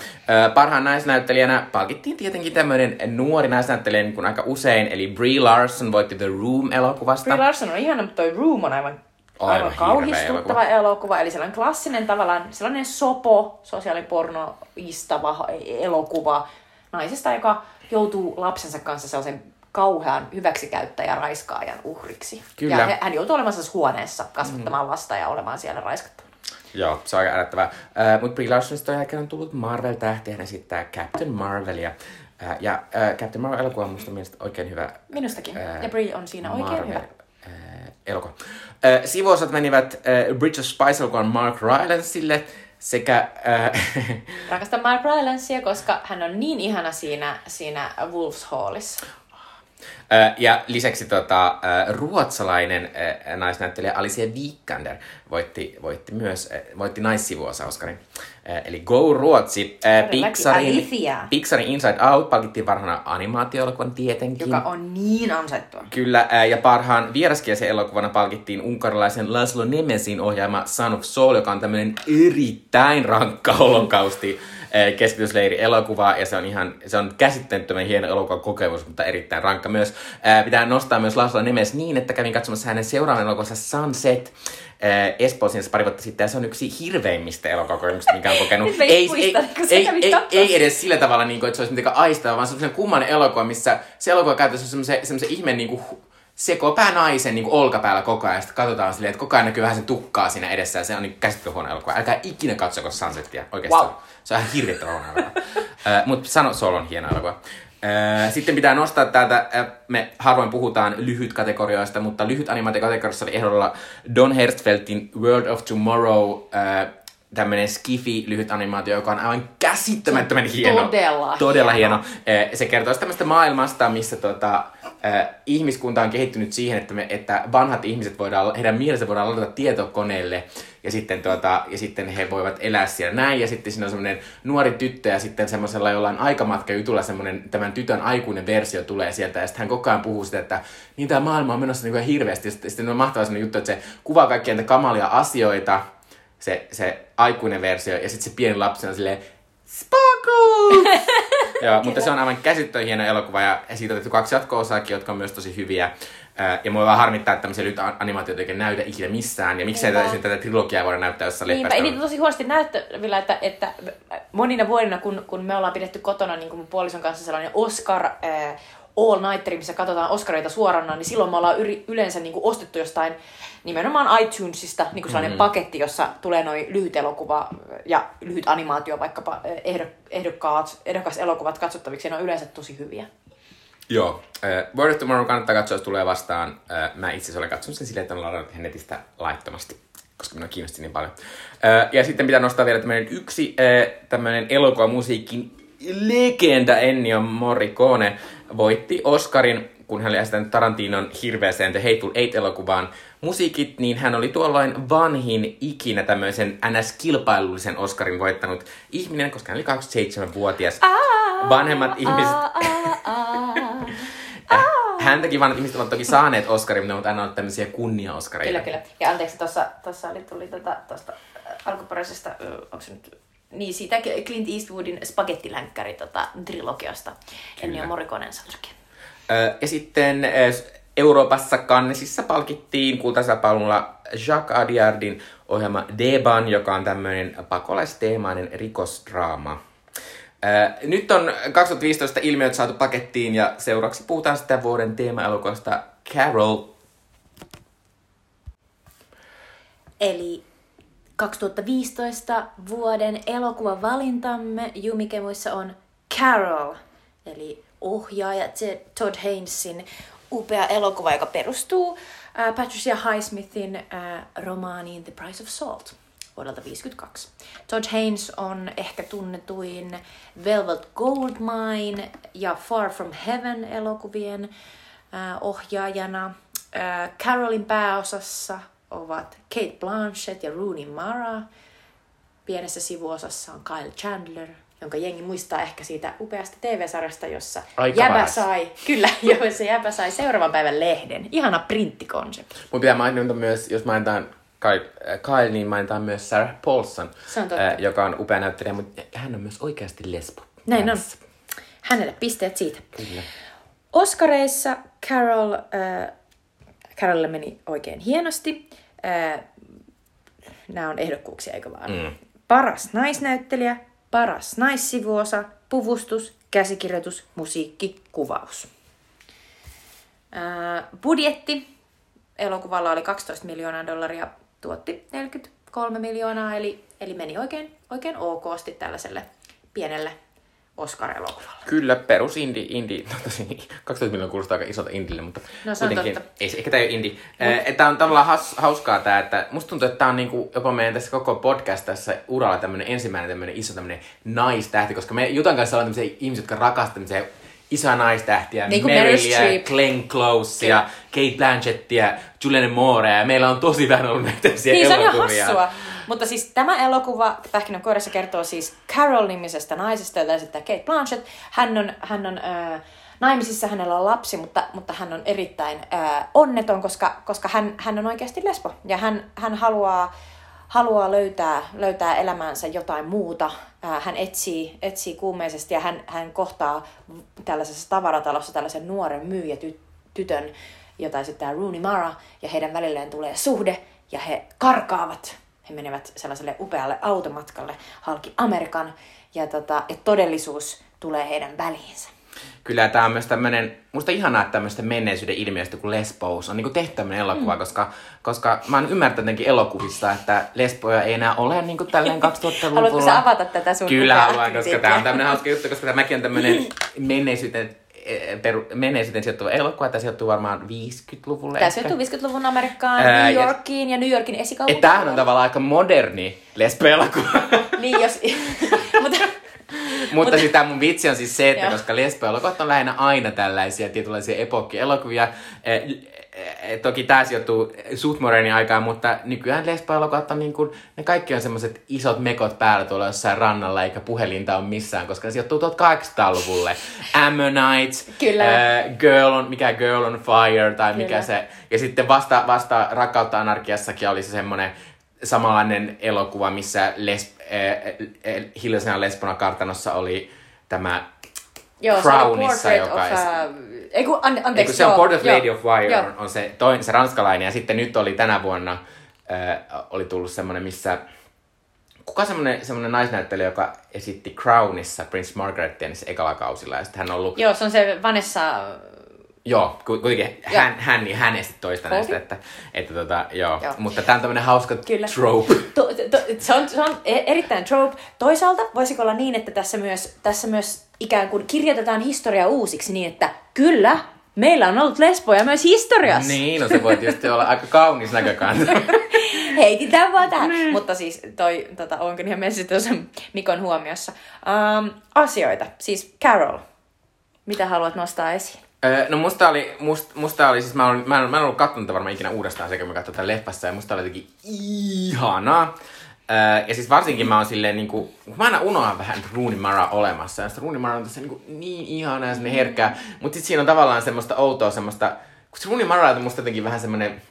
Parhaan naisnäyttelijänä palkittiin tietenkin tämmöinen nuori naisnäyttelijä niin kuin aika usein, eli Brie Larson voitti The Room-elokuvasta. Brie Larson on ihana, mutta toi Room on aivan aivan, aivan kauhistuttava elokuva. elokuva. Eli sellainen klassinen tavallaan, sellainen sopo, sosiaalipornoistava elokuva naisesta, joka joutuu lapsensa kanssa sellaisen kauhean hyväksikäyttäjä raiskaajan uhriksi. Kyllä. Ja hän joutuu olemaan huoneessa kasvattamaan mm. lasta ja olemaan siellä raiskattavana. Joo, se on aika älyttävää. Äh, Mutta Brie Larsonista on jälkeen on tullut Marvel-tähti, hän esittää Captain Marvelia. Äh, ja äh, Captain Marvel-elokuva on musta mielestä oikein hyvä Minustakin. Ää, ja Brie on siinä oikein Marvel, hyvä. elokuva. Sivuosat menivät ää, Bridge of Spice-elokuvan Mark Rylancelle sekä... Rakastan Mark Rylancea, koska hän on niin ihana siinä, siinä Wolves Hallissa. Ja lisäksi tota, ruotsalainen naisnäyttelijä Alicia Vikander voitti, voitti myös voitti naissivuosa Oscarin. Eli Go Ruotsi! Pixarin. Pixarin Inside Out palkittiin parhaana animaatio-elokuvan tietenkin. Joka on niin ansaittua. Kyllä, ja parhaan vieraskielisen elokuvana palkittiin unkarilaisen Laszlo Nemesin ohjaama Son of Soul, joka on tämmöinen erittäin rankka holokausti keskitysleiri elokuva, ja se on ihan, se on käsittämättömän hieno elokuvan kokemus, mutta erittäin rankka myös. Ää, pitää nostaa myös Laszlo Nemes niin, että kävin katsomassa hänen seuraavan elokuvansa Sunset, ää, Espoossa pari vuotta sitten, ja se on yksi hirveimmistä elokuvakokemuksista, mikä on kokenut. Nyt kun sä ei, ei, katsomassa. ei, edes sillä tavalla, niin kuin, että se olisi mitenkään aistava, vaan se on semmoinen kummanen elokuva, missä se elokuva käytössä on semmoisen, semmoisen ihmeen niin kuin, sekopää naisen niin kuin olkapäällä koko ajan. Sitten katsotaan silleen, että koko ajan näkyy vähän sen tukkaa siinä edessä ja se on niin käsittämätön huono elokuva. Älkää ikinä katsoko Sunsetia oikeastaan. Wow. Se on ihan elokuva. uh, Mutta sano, Sol on hieno elokuva. Uh, sitten pitää nostaa täältä, uh, me harvoin puhutaan lyhyt kategorioista, mutta lyhyt animaatiokategoriassa oli ehdolla Don Hertzfeldtin World of Tomorrow, uh, tämmönen skifi lyhyt animaatio, joka on aivan käsittämättömän hieno. todella Todella hieno. hieno. Eh, Se kertoo tämmöistä maailmasta, missä tota, eh, ihmiskunta on kehittynyt siihen, että, me, että vanhat ihmiset voidaan, heidän mielensä voidaan ladata tietokoneelle ja sitten, tuota, ja sitten he voivat elää siellä näin. Ja sitten siinä on semmoinen nuori tyttö ja sitten semmoisella jollain aikamatka-jutulla semmoinen tämän tytön aikuinen versio tulee sieltä. Ja sitten hän koko ajan puhuu sitä, että niin tämä maailma on menossa niin kuin hirveästi. Ja sitten, sitten on mahtava semmoinen juttu, että se kuvaa kaikkia niitä kamalia asioita, se, se aikuinen versio, ja sitten se pieni lapsi on silleen, Sparkles! Joo, mutta se on aivan käsittämätön hieno elokuva, ja siitä on tehty kaksi jatko-osaakin, jotka on myös tosi hyviä. Ja mua vaan harmittaa, että tämmöisiä lyhyt animaatioita ei näytä ikinä missään, ja miksei Niinpä. tätä, tätä trilogiaa voida näyttää jossain Niinpä, ei leppästä. niitä tosi huonosti näyttävillä, että, että monina vuosina, kun, kun me ollaan pidetty kotona niin kuin mun puolison kanssa sellainen Oscar äh, All Nighteri, missä katsotaan Oscareita suorana, niin silloin me ollaan yri, yleensä niin kuin ostettu jostain nimenomaan iTunesista niin kuin sellainen mm. paketti, jossa tulee noin lyhyt elokuva ja lyhyt animaatio, vaikkapa ehdok, ehdokkaat, ehdokas elokuvat katsottaviksi, ja ne on yleensä tosi hyviä. Joo. Äh, Word of Tomorrow kannattaa katsoa, jos tulee vastaan. Äh, mä itse asiassa olen katsonut sen silleen, että olen ladannut netistä laittomasti, koska minua kiinnosti niin paljon. Äh, ja sitten pitää nostaa vielä tämmöinen yksi äh, tämmöinen elokuvamusiikin legenda Ennio Morricone voitti Oscarin, kun hän oli esittänyt Tarantinon hirveäseen The Hateful Eight-elokuvaan musiikit, niin hän oli tuolloin vanhin ikinä tämmöisen NS-kilpailullisen Oscarin voittanut ihminen, koska hän oli 27-vuotias. Vanhemmat ihmiset. Äh, Häntäkin vanhat ihmiset ovat toki saaneet Oscarin, mutta ne ovat aina ollut tämmöisiä kunnia-Oscareita. Kyllä, kyllä. Ja anteeksi, tuossa, tuossa oli, tuli tota, tuosta äh, alkuperäisestä, onko se nyt, niin siitä Clint Eastwoodin spagettilänkkäri tota, trilogiasta. Ennio sanoikin. Ö, Ja sitten Euroopassa Cannesissa palkittiin kultaisella palmulla Jacques Adiardin ohjelma Deban, joka on tämmöinen pakolaisteemainen rikosdraama. Ö, Nyt on 2015 ilmiöt saatu pakettiin ja seuraavaksi puhutaan sitä vuoden teema-elokuvasta Carol. Eli 2015 vuoden elokuvan valintamme Jumikemuissa on Carol, eli ohjaaja Todd Haynesin upea elokuva, joka perustuu äh, Patricia Highsmithin äh, romaaniin The Price of Salt vuodelta 1952. Todd Haynes on ehkä tunnetuin Velvet Goldmine ja Far From Heaven elokuvien äh, ohjaajana. Carolin pääosassa ovat Kate Blanchett ja Rooney Mara. Pienessä sivuosassa on Kyle Chandler, jonka jengi muistaa ehkä siitä upeasta TV-sarjasta, jossa Aika jäbä vähäs. sai, kyllä, jossa jäbä sai seuraavan päivän lehden. Ihana printtikonsepti. Mun pitää mainita myös, jos mainitaan Kyle, äh, Kyle niin mainitaan myös Sarah Paulson, Se on äh, joka on upea näyttelijä, mutta hän on myös oikeasti lesbo. Näin on. Hänelle pisteet siitä. Kyllä. Oscareissa Carol, äh, Carolille meni oikein hienosti. Äh, nämä on ehdokkuuksia, eikö vaan? Mm. Paras naisnäyttelijä, paras naissivuosa, puvustus, käsikirjoitus, musiikki, kuvaus. Äh, budjetti elokuvalla oli 12 miljoonaa dollaria, tuotti kolme miljoonaa, eli, eli meni oikein, oikein okosti tällaiselle pienelle Oscar-elokuvalle. Kyllä, perus indie, indie no tosi 12 miljoonaa kuulostaa aika isolta indille, mutta No, se on totta. ei, se- ehkä tämä ei ole indie. Mut. Tämä on tavallaan has, hauskaa tämä, että musta tuntuu, että tämä on niinku jopa meidän tässä koko podcast tässä uralla tämmöinen ensimmäinen tämmöinen iso tämmöinen naistähti, koska me Jutan kanssa ollaan tämmöisiä ihmisiä, jotka rakastavat tämmöisiä isoja naistähtiä, Niin kuin Meryl Merylia, Streep. Glenn Closea, Kate Blanchettia, Julianne Moorea, ja meillä on tosi vähän ollut näitä Niin, se on ihan hassua. Mutta siis tämä elokuva Pähkinänkuoressa kertoo siis Carol-nimisestä naisesta, jota esittää Kate Blanchett. Hän on, hän on äh, naimisissa, hänellä on lapsi, mutta, mutta hän on erittäin äh, onneton, koska, koska hän, hän on oikeasti lesbo. Ja hän, hän haluaa, haluaa löytää, löytää elämäänsä jotain muuta. Äh, hän etsii, etsii kuumeisesti ja hän, hän kohtaa tällaisessa tavaratalossa tällaisen nuoren myyjätytön, jota esittää Rooney Mara, ja heidän välilleen tulee suhde, ja he karkaavat. He menevät sellaiselle upealle automatkalle halki Amerikan, ja, tota, ja todellisuus tulee heidän väliinsä. Kyllä tämä on myös tämmöinen, musta ihanaa, että tämmöistä menneisyyden ilmiöstä kuin lesbous on niin kuin tehty tämmöinen elokuva, mm. koska, koska mä oon ymmärtänyt jotenkin elokuvista, että lesboja ei enää ole niin kuin tälleen 2000-luvulla. Haluatko sä avata tätä sun Kyllä haluan, koska tämä on tämmöinen hauska juttu, koska tämäkin on tämmöinen menneisyyden, peru, menneisyyden sijoittuva elokuva, tämä sijoittuu varmaan 50-luvulle. Tämä sijoittuu 50-luvun Amerikkaan, Ää, New ja- Yorkiin ja New Yorkin esikaupunkiin. tämähän on tavallaan aika moderni lesbo-elokuva. Niin, jos... mutta, Mutta siis tämä mun vitsi on siis se, että koska lesbo-elokuvat on lähinnä aina tällaisia tietynlaisia epokki-elokuvia. Eh, eh, toki tämä sijoittuu suht modernin aikaan, mutta nykyään lesbo-elokuvat on niin kuin, ne kaikki on semmoiset isot mekot päällä tuolla jossain rannalla, eikä puhelinta ole missään, koska ne sijoittuu 1800-luvulle. Ammonite, Kyllä. eh, Girl on, mikä Girl on Fire, tai mikä Kyllä. se. Ja sitten vasta, vasta Rakkautta anarkiassakin oli se semmoinen samanlainen elokuva, missä les, äh, äh, hiljaisena lesbona kartanossa oli tämä joo, se Crownissa, Portrait joka of... Uh, ei kun, an, anteeksi, se on joo, Port of Lady of joo. on, on se, toinen, se ranskalainen, ja sitten nyt oli tänä vuonna äh, oli tullut semmoinen, missä kuka semmoinen, semmoinen naisnäyttelijä, joka esitti Crownissa Prince Margaretia niissä ekalla kausilla, ja sitten hän on ollut Joo, se on se Vanessa... Joo, ku- kuitenkin hän, hän, niin hän esti toista Holti. näistä, että, että tota, joo. Joo. Mutta tämä on tämmöinen hauska Kyllä. trope. To, to, se, on, se on e- erittäin trope. Toisaalta voisiko olla niin, että tässä myös, tässä myös ikään kuin kirjoitetaan historia uusiksi niin, että kyllä, meillä on ollut lesboja myös historiassa. Niin, no se voi tietysti olla aika kaunis näkökanta. Heitin tämän vaan tähän. Mutta siis toi, tota, onko ihan messissä tuossa Mikon huomiossa. Um, asioita. Siis Carol. Mitä haluat nostaa esiin? No musta oli, must, musta oli siis, mä, olen, mä, en, mä en ollut katsonut tätä varmaan ikinä uudestaan sekä mä katsoin tätä leffassa ja musta oli jotenkin ihanaa. Ja siis varsinkin mä oon silleen niinku, mä aina unohan vähän Rooney Mara olemassa. Ja Rooney Mara on tässä niinku niin ihana ja semmonen herkkää. Mutta sit siinä on tavallaan semmoista outoa semmoista, kun se Rooney Mara on musta jotenkin vähän semmonen,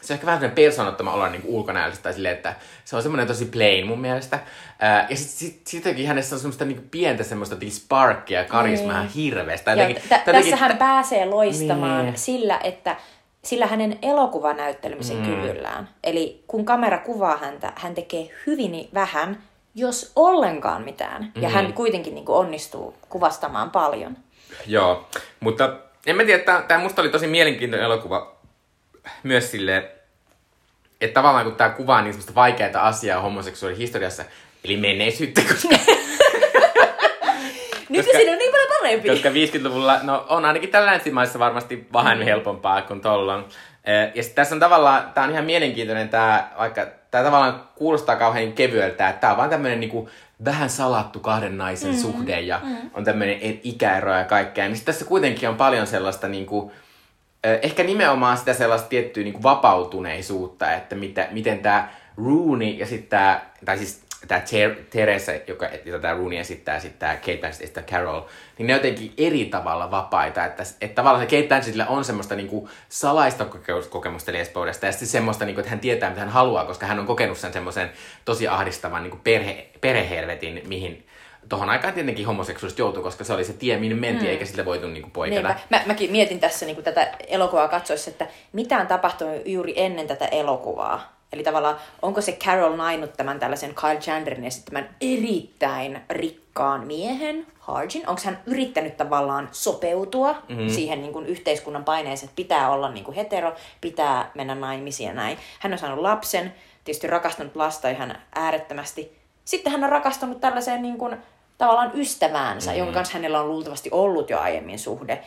se on ehkä vähän semmoinen persoonattoman olla niinku ulkonäöllistä tai silleen, että se on semmoinen tosi plain mun mielestä. Ää, ja sitten sit, sittenkin hänessä on semmoista niinku pientä semmoista sparkkia ja karismaa Niin. hirveästä. Jotenkin- t- jotenkin- tässä hän pääsee loistamaan Niin. sillä, että sillä hänen elokuvanäyttelemisen mm. kyvyllään. Eli kun kamera kuvaa häntä, hän tekee hyvin vähän, jos ollenkaan mitään. Ja Mm. hän kuitenkin niin kuin onnistuu kuvastamaan paljon. Joo, mutta en mä tiedä, tämä musta oli tosi mielenkiintoinen elokuva myös silleen, että tavallaan kun tämä kuvaa niin semmoista vaikeaa asiaa homoseksuaalin historiassa, eli menneisyyttä, koska, Nykyisin on niin paljon parempi. koska 50-luvulla, no on ainakin tällä länsimaissa varmasti vähän Mm. helpompaa kuin tollon. Eh, Ja sitten tässä on tavallaan, tämä on ihan mielenkiintoinen tämä, vaikka tämä tavallaan kuulostaa kauhean kevyeltä, että tämä on vaan tämmöinen niinku vähän salattu kahden naisen mm, suhde ja mm. on tämmöinen ikäero ja kaikkea. Niin tässä kuitenkin on paljon sellaista niinku, ehkä nimenomaan sitä sellaista tiettyä niinku vapautuneisuutta, että mitä, miten tämä Rooney ja sitten tämä, tai siis tämä Ter- Teresa, joka, jota tämä Rooney esittää, sitten tämä Kate esittää Carol, niin ne jotenkin eri tavalla vapaita. Että, että tavallaan se Kate Blanchettillä on semmoista niinku salaista koke- kokemusta lesboudesta ja sitten semmoista, niinku, että hän tietää, mitä hän haluaa, koska hän on kokenut sen semmoisen tosi ahdistavan niinku perhe, perhehelvetin, mihin tohon aikaan tietenkin homoseksuaaliset joutui, koska se oli se tie, minne mentiin, mm. eikä sillä voitu niinku poiketa. Niinpä. Mä, mäkin mietin tässä niin tätä elokuvaa katsoessa, että mitä on tapahtunut juuri ennen tätä elokuvaa. Eli tavallaan, onko se Carol nainut tämän tällaisen Kyle Chandlerin esittämän erittäin rikkaan miehen, Hargin? Onko hän yrittänyt tavallaan sopeutua mm-hmm. siihen niin kuin yhteiskunnan paineeseen, että pitää olla niin kuin hetero, pitää mennä naimisiin ja näin. Hän on saanut lapsen, tietysti rakastanut lasta ihan äärettömästi. Sitten hän on rakastunut tällaiseen niin kuin, tavallaan ystäväänsä, mm. jonka kanssa hänellä on luultavasti ollut jo aiemmin suhde,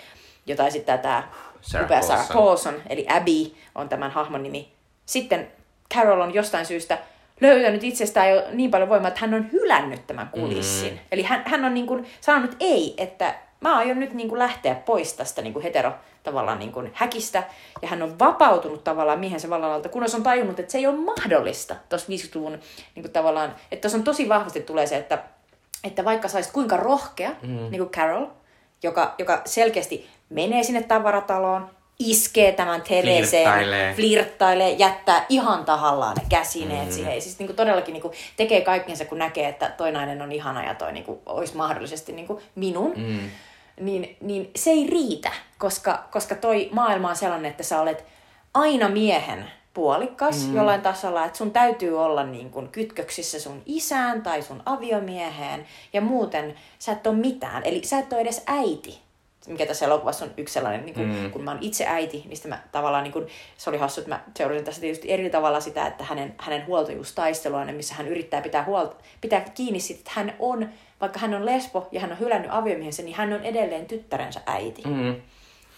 jota esittää tämä Sarah upea Sarah Paulson. Paulson, eli Abby on tämän hahmon nimi. Sitten Carol on jostain syystä löytänyt itsestään jo niin paljon voimaa, että hän on hylännyt tämän kulissin. Mm. Eli hän, hän on niin kuin sanonut ei, että mä aion nyt niin kuin lähteä pois tästä niin kuin hetero tavallaan niin kuin häkistä. Ja hän on vapautunut tavallaan miehensä vallalta, kunnes on tajunnut, että se ei ole mahdollista tuossa 50-luvun niin kuin tavallaan, että tuossa on tosi vahvasti tulee se, että, että vaikka saisit kuinka rohkea, mm. niin kuin Carol, joka, joka selkeästi menee sinne tavarataloon, iskee tämän Tereseen, Flirttailee. flirttailee, jättää ihan tahallaan ne käsineet mm. siihen. Siis niin kuin todellakin niin kuin tekee kaikkensa, kun näkee, että toi nainen on ihana ja toi niin kuin olisi mahdollisesti niin kuin minun. Mm. Niin, niin se ei riitä, koska, koska toi maailma on sellainen, että sä olet aina miehen puolikas mm. jollain tasolla, että sun täytyy olla niin kuin kytköksissä sun isään tai sun aviomieheen ja muuten sä et ole mitään. Eli sä et ole edes äiti mikä tässä elokuvassa on yksi sellainen, niin kuin, mm. kun mä oon itse äiti, niin mä tavallaan, niin kuin, se oli hassu, että mä seurasin tässä tietysti eri tavalla sitä, että hänen, hänen huoltajuustaisteluaan, missä hän yrittää pitää, huolta, pitää kiinni siitä, että hän on, vaikka hän on lesbo ja hän on hylännyt aviomiehensä, niin hän on edelleen tyttärensä äiti. Mm.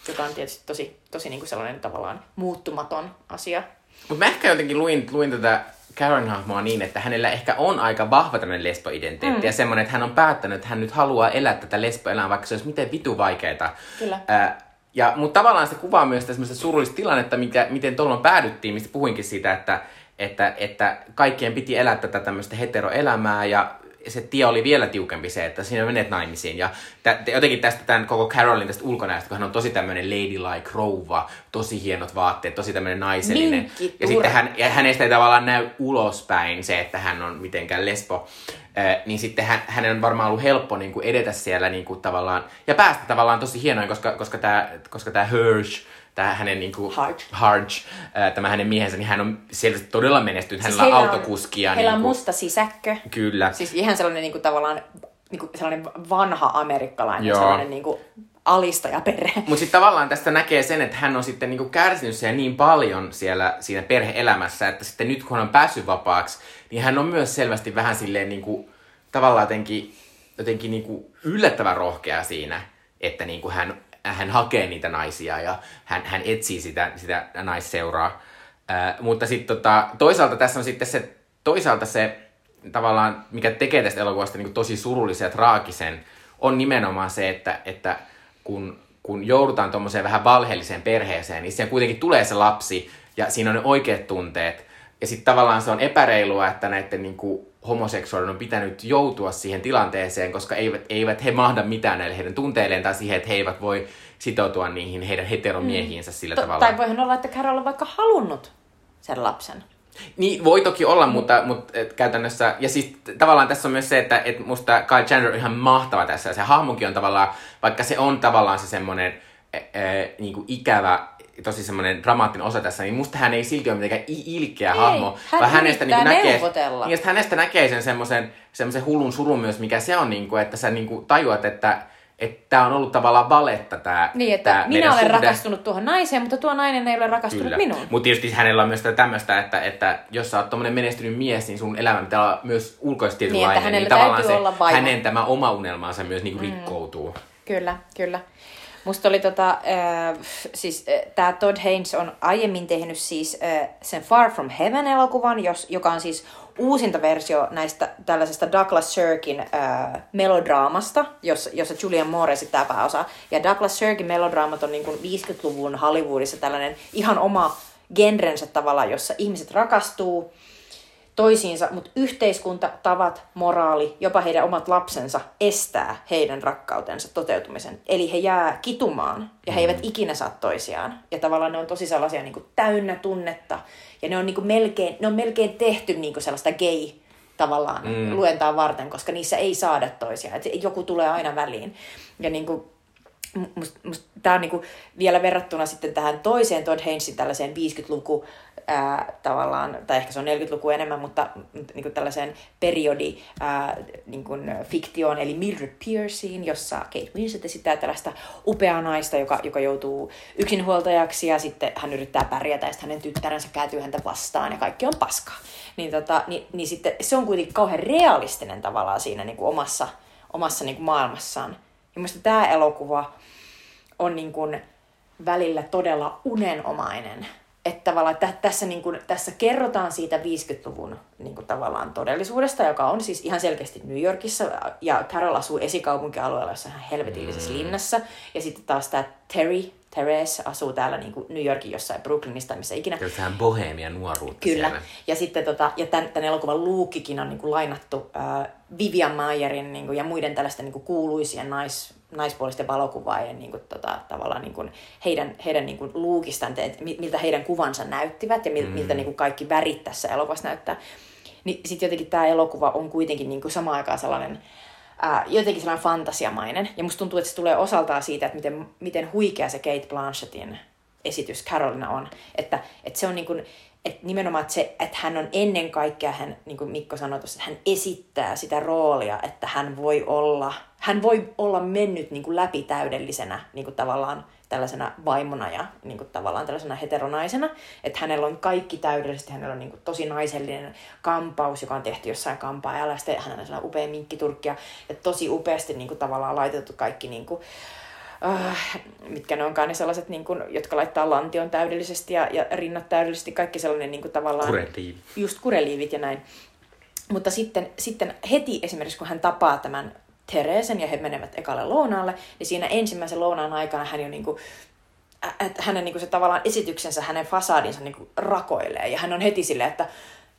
Joka on tietysti tosi, tosi niin kuin sellainen tavallaan muuttumaton asia. Mutta mä ehkä jotenkin luin, luin tätä Karen hahmoa niin, että hänellä ehkä on aika vahva tämmöinen lesboidentiteetti mm. ja semmoinen, että hän on päättänyt, että hän nyt haluaa elää tätä lesboelämää, vaikka se olisi miten vitu vaikeaa. Kyllä. Ää, ja, mutta tavallaan se kuvaa myös sitä semmoista surullista tilannetta, mikä, miten tuolloin päädyttiin, mistä puhuinkin siitä, että, että, että kaikkien piti elää tätä tämmöistä heteroelämää ja se tie oli vielä tiukempi se, että siinä menet naimisiin. Ja tä, jotenkin tästä tämän koko Carolin tästä ulkonäöstä, kun hän on tosi tämmöinen ladylike rouva, tosi hienot vaatteet, tosi tämmöinen naisellinen. Minkki, ja sitten hän, ja hänestä ei tavallaan näy ulospäin se, että hän on mitenkään lesbo. Äh, niin sitten hän, hänen on varmaan ollut helppo niin kuin edetä siellä niin kuin tavallaan, ja päästä tavallaan tosi hienoin, koska, koska tämä koska tää Hirsch, tämä hänen niin kuin, Harge. Harge tämä hänen miehensä, niin hän on selvästi todella menestynyt. Hänellä heillä on on- autokuski ja Heillä on niin kuin, musta sisäkkö. Kyllä. Siis ihan sellainen niin kuin, tavallaan niin kuin, sellainen vanha amerikkalainen, Joo. sellainen niin kuin, alistajaperhe. Mutta sitten tavallaan tästä näkee sen, että hän on sitten niinku kärsinyt siellä niin paljon siellä siinä perheelämässä, että sitten nyt kun hän on päässyt vapaaksi, niin hän on myös selvästi vähän silleen niinku, tavallaan jotenkin, jotenkin niinku yllättävän rohkea siinä, että niinku hän, hän hakee niitä naisia ja hän, hän etsii sitä, sitä naisseuraa. Ää, mutta sitten tota, toisaalta tässä on sitten se, toisaalta se tavallaan, mikä tekee tästä elokuvasta niin tosi surullisen ja traagisen, on nimenomaan se, että, että kun, kun joudutaan tuommoiseen vähän valheelliseen perheeseen, niin siellä kuitenkin tulee se lapsi ja siinä on ne oikeat tunteet. Ja sitten tavallaan se on epäreilua, että näiden niin kuin, homoseksuaalinen on pitänyt joutua siihen tilanteeseen, koska eivät, eivät he mahda mitään näille heidän tunteilleen tai siihen, että he eivät voi sitoutua niihin heidän heteromiehiinsä mm. sillä To- tavalla. tai voihan olla, että Carol on vaikka halunnut sen lapsen. Niin, voi toki olla, mutta, mutta et, käytännössä... Ja siis tavallaan tässä on myös se, että et musta Kyle Chandler on ihan mahtava tässä. Ja se hahmokin on tavallaan, vaikka se on tavallaan se semmoinen e, e, niinku ikävä, tosi semmoinen dramaattinen osa tässä, niin musta hän ei silti ole mitenkään ilkeä Ei, hahmo. hän vaan hänestä niinku näkee, niin, ja sit hänestä näkee sen semmoisen, semmoisen hullun surun myös, mikä se on, niinku, että sä niinku tajuat, että että tämä on ollut tavallaan valetta tämä Niin, että minä olen rakastunut tuohon naiseen, mutta tuo nainen ei ole rakastunut Kyllä. minuun. Mutta tietysti hänellä on myös tämmöistä, että, että jos sä oot tommonen menestynyt mies, niin sun elämä pitää olla myös ulkoisesti tietynlainen. että hänellä tavallaan täytyy se, olla hänen tämä oma unelmansa myös niinku rikkoutuu. Kyllä, kyllä. Musta oli tota, äh, siis äh, tämä Todd Haynes on aiemmin tehnyt siis äh, sen Far From Heaven-elokuvan, jos, joka on siis uusinta versio näistä tällaisesta Douglas Sirkin äh, melodraamasta, jossa, jossa Julian Moore esittää pääosaa. Ja Douglas Sirkin melodraamat on niin kuin 50-luvun Hollywoodissa tällainen ihan oma genrensä tavallaan, jossa ihmiset rakastuu, toisiinsa, mutta yhteiskunta, tavat, moraali, jopa heidän omat lapsensa estää heidän rakkautensa toteutumisen. Eli he jää kitumaan ja he eivät ikinä saa toisiaan. Ja tavallaan ne on tosi sellaisia niin kuin täynnä tunnetta. Ja ne on, niin kuin melkein, ne on melkein tehty niin kuin sellaista gay tavallaan mm. luentaa varten, koska niissä ei saada toisiaan. Et joku tulee aina väliin. Ja niin kuin, musta must, tämä on niinku vielä verrattuna sitten tähän toiseen Todd Haynesin tällaiseen 50-luku ää, tavallaan, tai ehkä se on 40-luku enemmän, mutta niinku tällaiseen periodi ää, niinku, fiktioon, eli Mildred Pierceen, jossa Kate Winslet esittää tällaista upeaa naista, joka, joka joutuu yksinhuoltajaksi ja sitten hän yrittää pärjätä ja sitten hänen tyttärensä kääntyy häntä vastaan ja kaikki on paskaa. Niin, tota, niin, niin sitten se on kuitenkin kauhean realistinen tavallaan siinä niinku omassa, omassa niinku maailmassaan. Ja mielestäni tämä elokuva on niin kuin välillä todella unenomainen. Että tavallaan että tässä, niin kuin, tässä kerrotaan siitä 50-luvun niin kuin tavallaan todellisuudesta, joka on siis ihan selkeästi New Yorkissa. Ja Carol asuu esikaupunkialueella, jossa hän helvetillisessä mm. linnassa. Ja sitten taas tämä Terry, Therese asuu täällä niin kuin New Yorkin jossain Brooklynista, missä ikinä. Tähän bohemia nuoruutta Kyllä. Siellä. Ja sitten tota, ja tämän, tämän elokuvan luukkikin on niin kuin lainattu äh, Vivian Mayerin niin kuin, ja muiden tällaisten niin kuin kuuluisien nais, naispuolisten valokuvaajien niin kuin, tota, tavallaan niin kuin, heidän, heidän niin kuin, luukistaan, että miltä heidän kuvansa näyttivät ja miltä, mm. miltä niin kuin, kaikki värit tässä elokuvassa näyttää. Niin sitten jotenkin tämä elokuva on kuitenkin niin kuin, samaan aikaan sellainen ää, jotenkin sellainen fantasiamainen. Ja musta tuntuu, että se tulee osaltaan siitä, että miten, miten huikea se Kate Blanchettin esitys Carolina on. Että, että se on niin kuin, että nimenomaan että se, että hän on ennen kaikkea, hän, niin kuin Mikko sanoi tuossa, hän esittää sitä roolia, että hän voi olla, hän voi olla mennyt niin kuin läpi täydellisenä niin kuin tavallaan tällaisena vaimona ja niin kuin tavallaan tällaisena heteronaisena. Että hänellä on kaikki täydellisesti, hänellä on niin kuin tosi naisellinen kampaus, joka on tehty jossain kampaajalla. Sitten hänellä on sellainen upea minkkiturkki ja, ja tosi upeasti niin kuin tavallaan laitettu kaikki niin kuin, äh, mitkä ne onkaan ne sellaiset, niin kuin, jotka laittaa lantion täydellisesti ja, ja rinnat täydellisesti, kaikki sellainen niin kuin, tavallaan... Kureliivi. Just kureliivit ja näin. Mutta sitten, sitten heti esimerkiksi, kun hän tapaa tämän Teresen ja he menevät ekalle lounaalle, niin siinä ensimmäisen lounaan aikana hän jo niin kuin, että hänen niin kuin se tavallaan esityksensä, hänen fasadinsa niin kuin rakoilee. Ja hän on heti silleen, että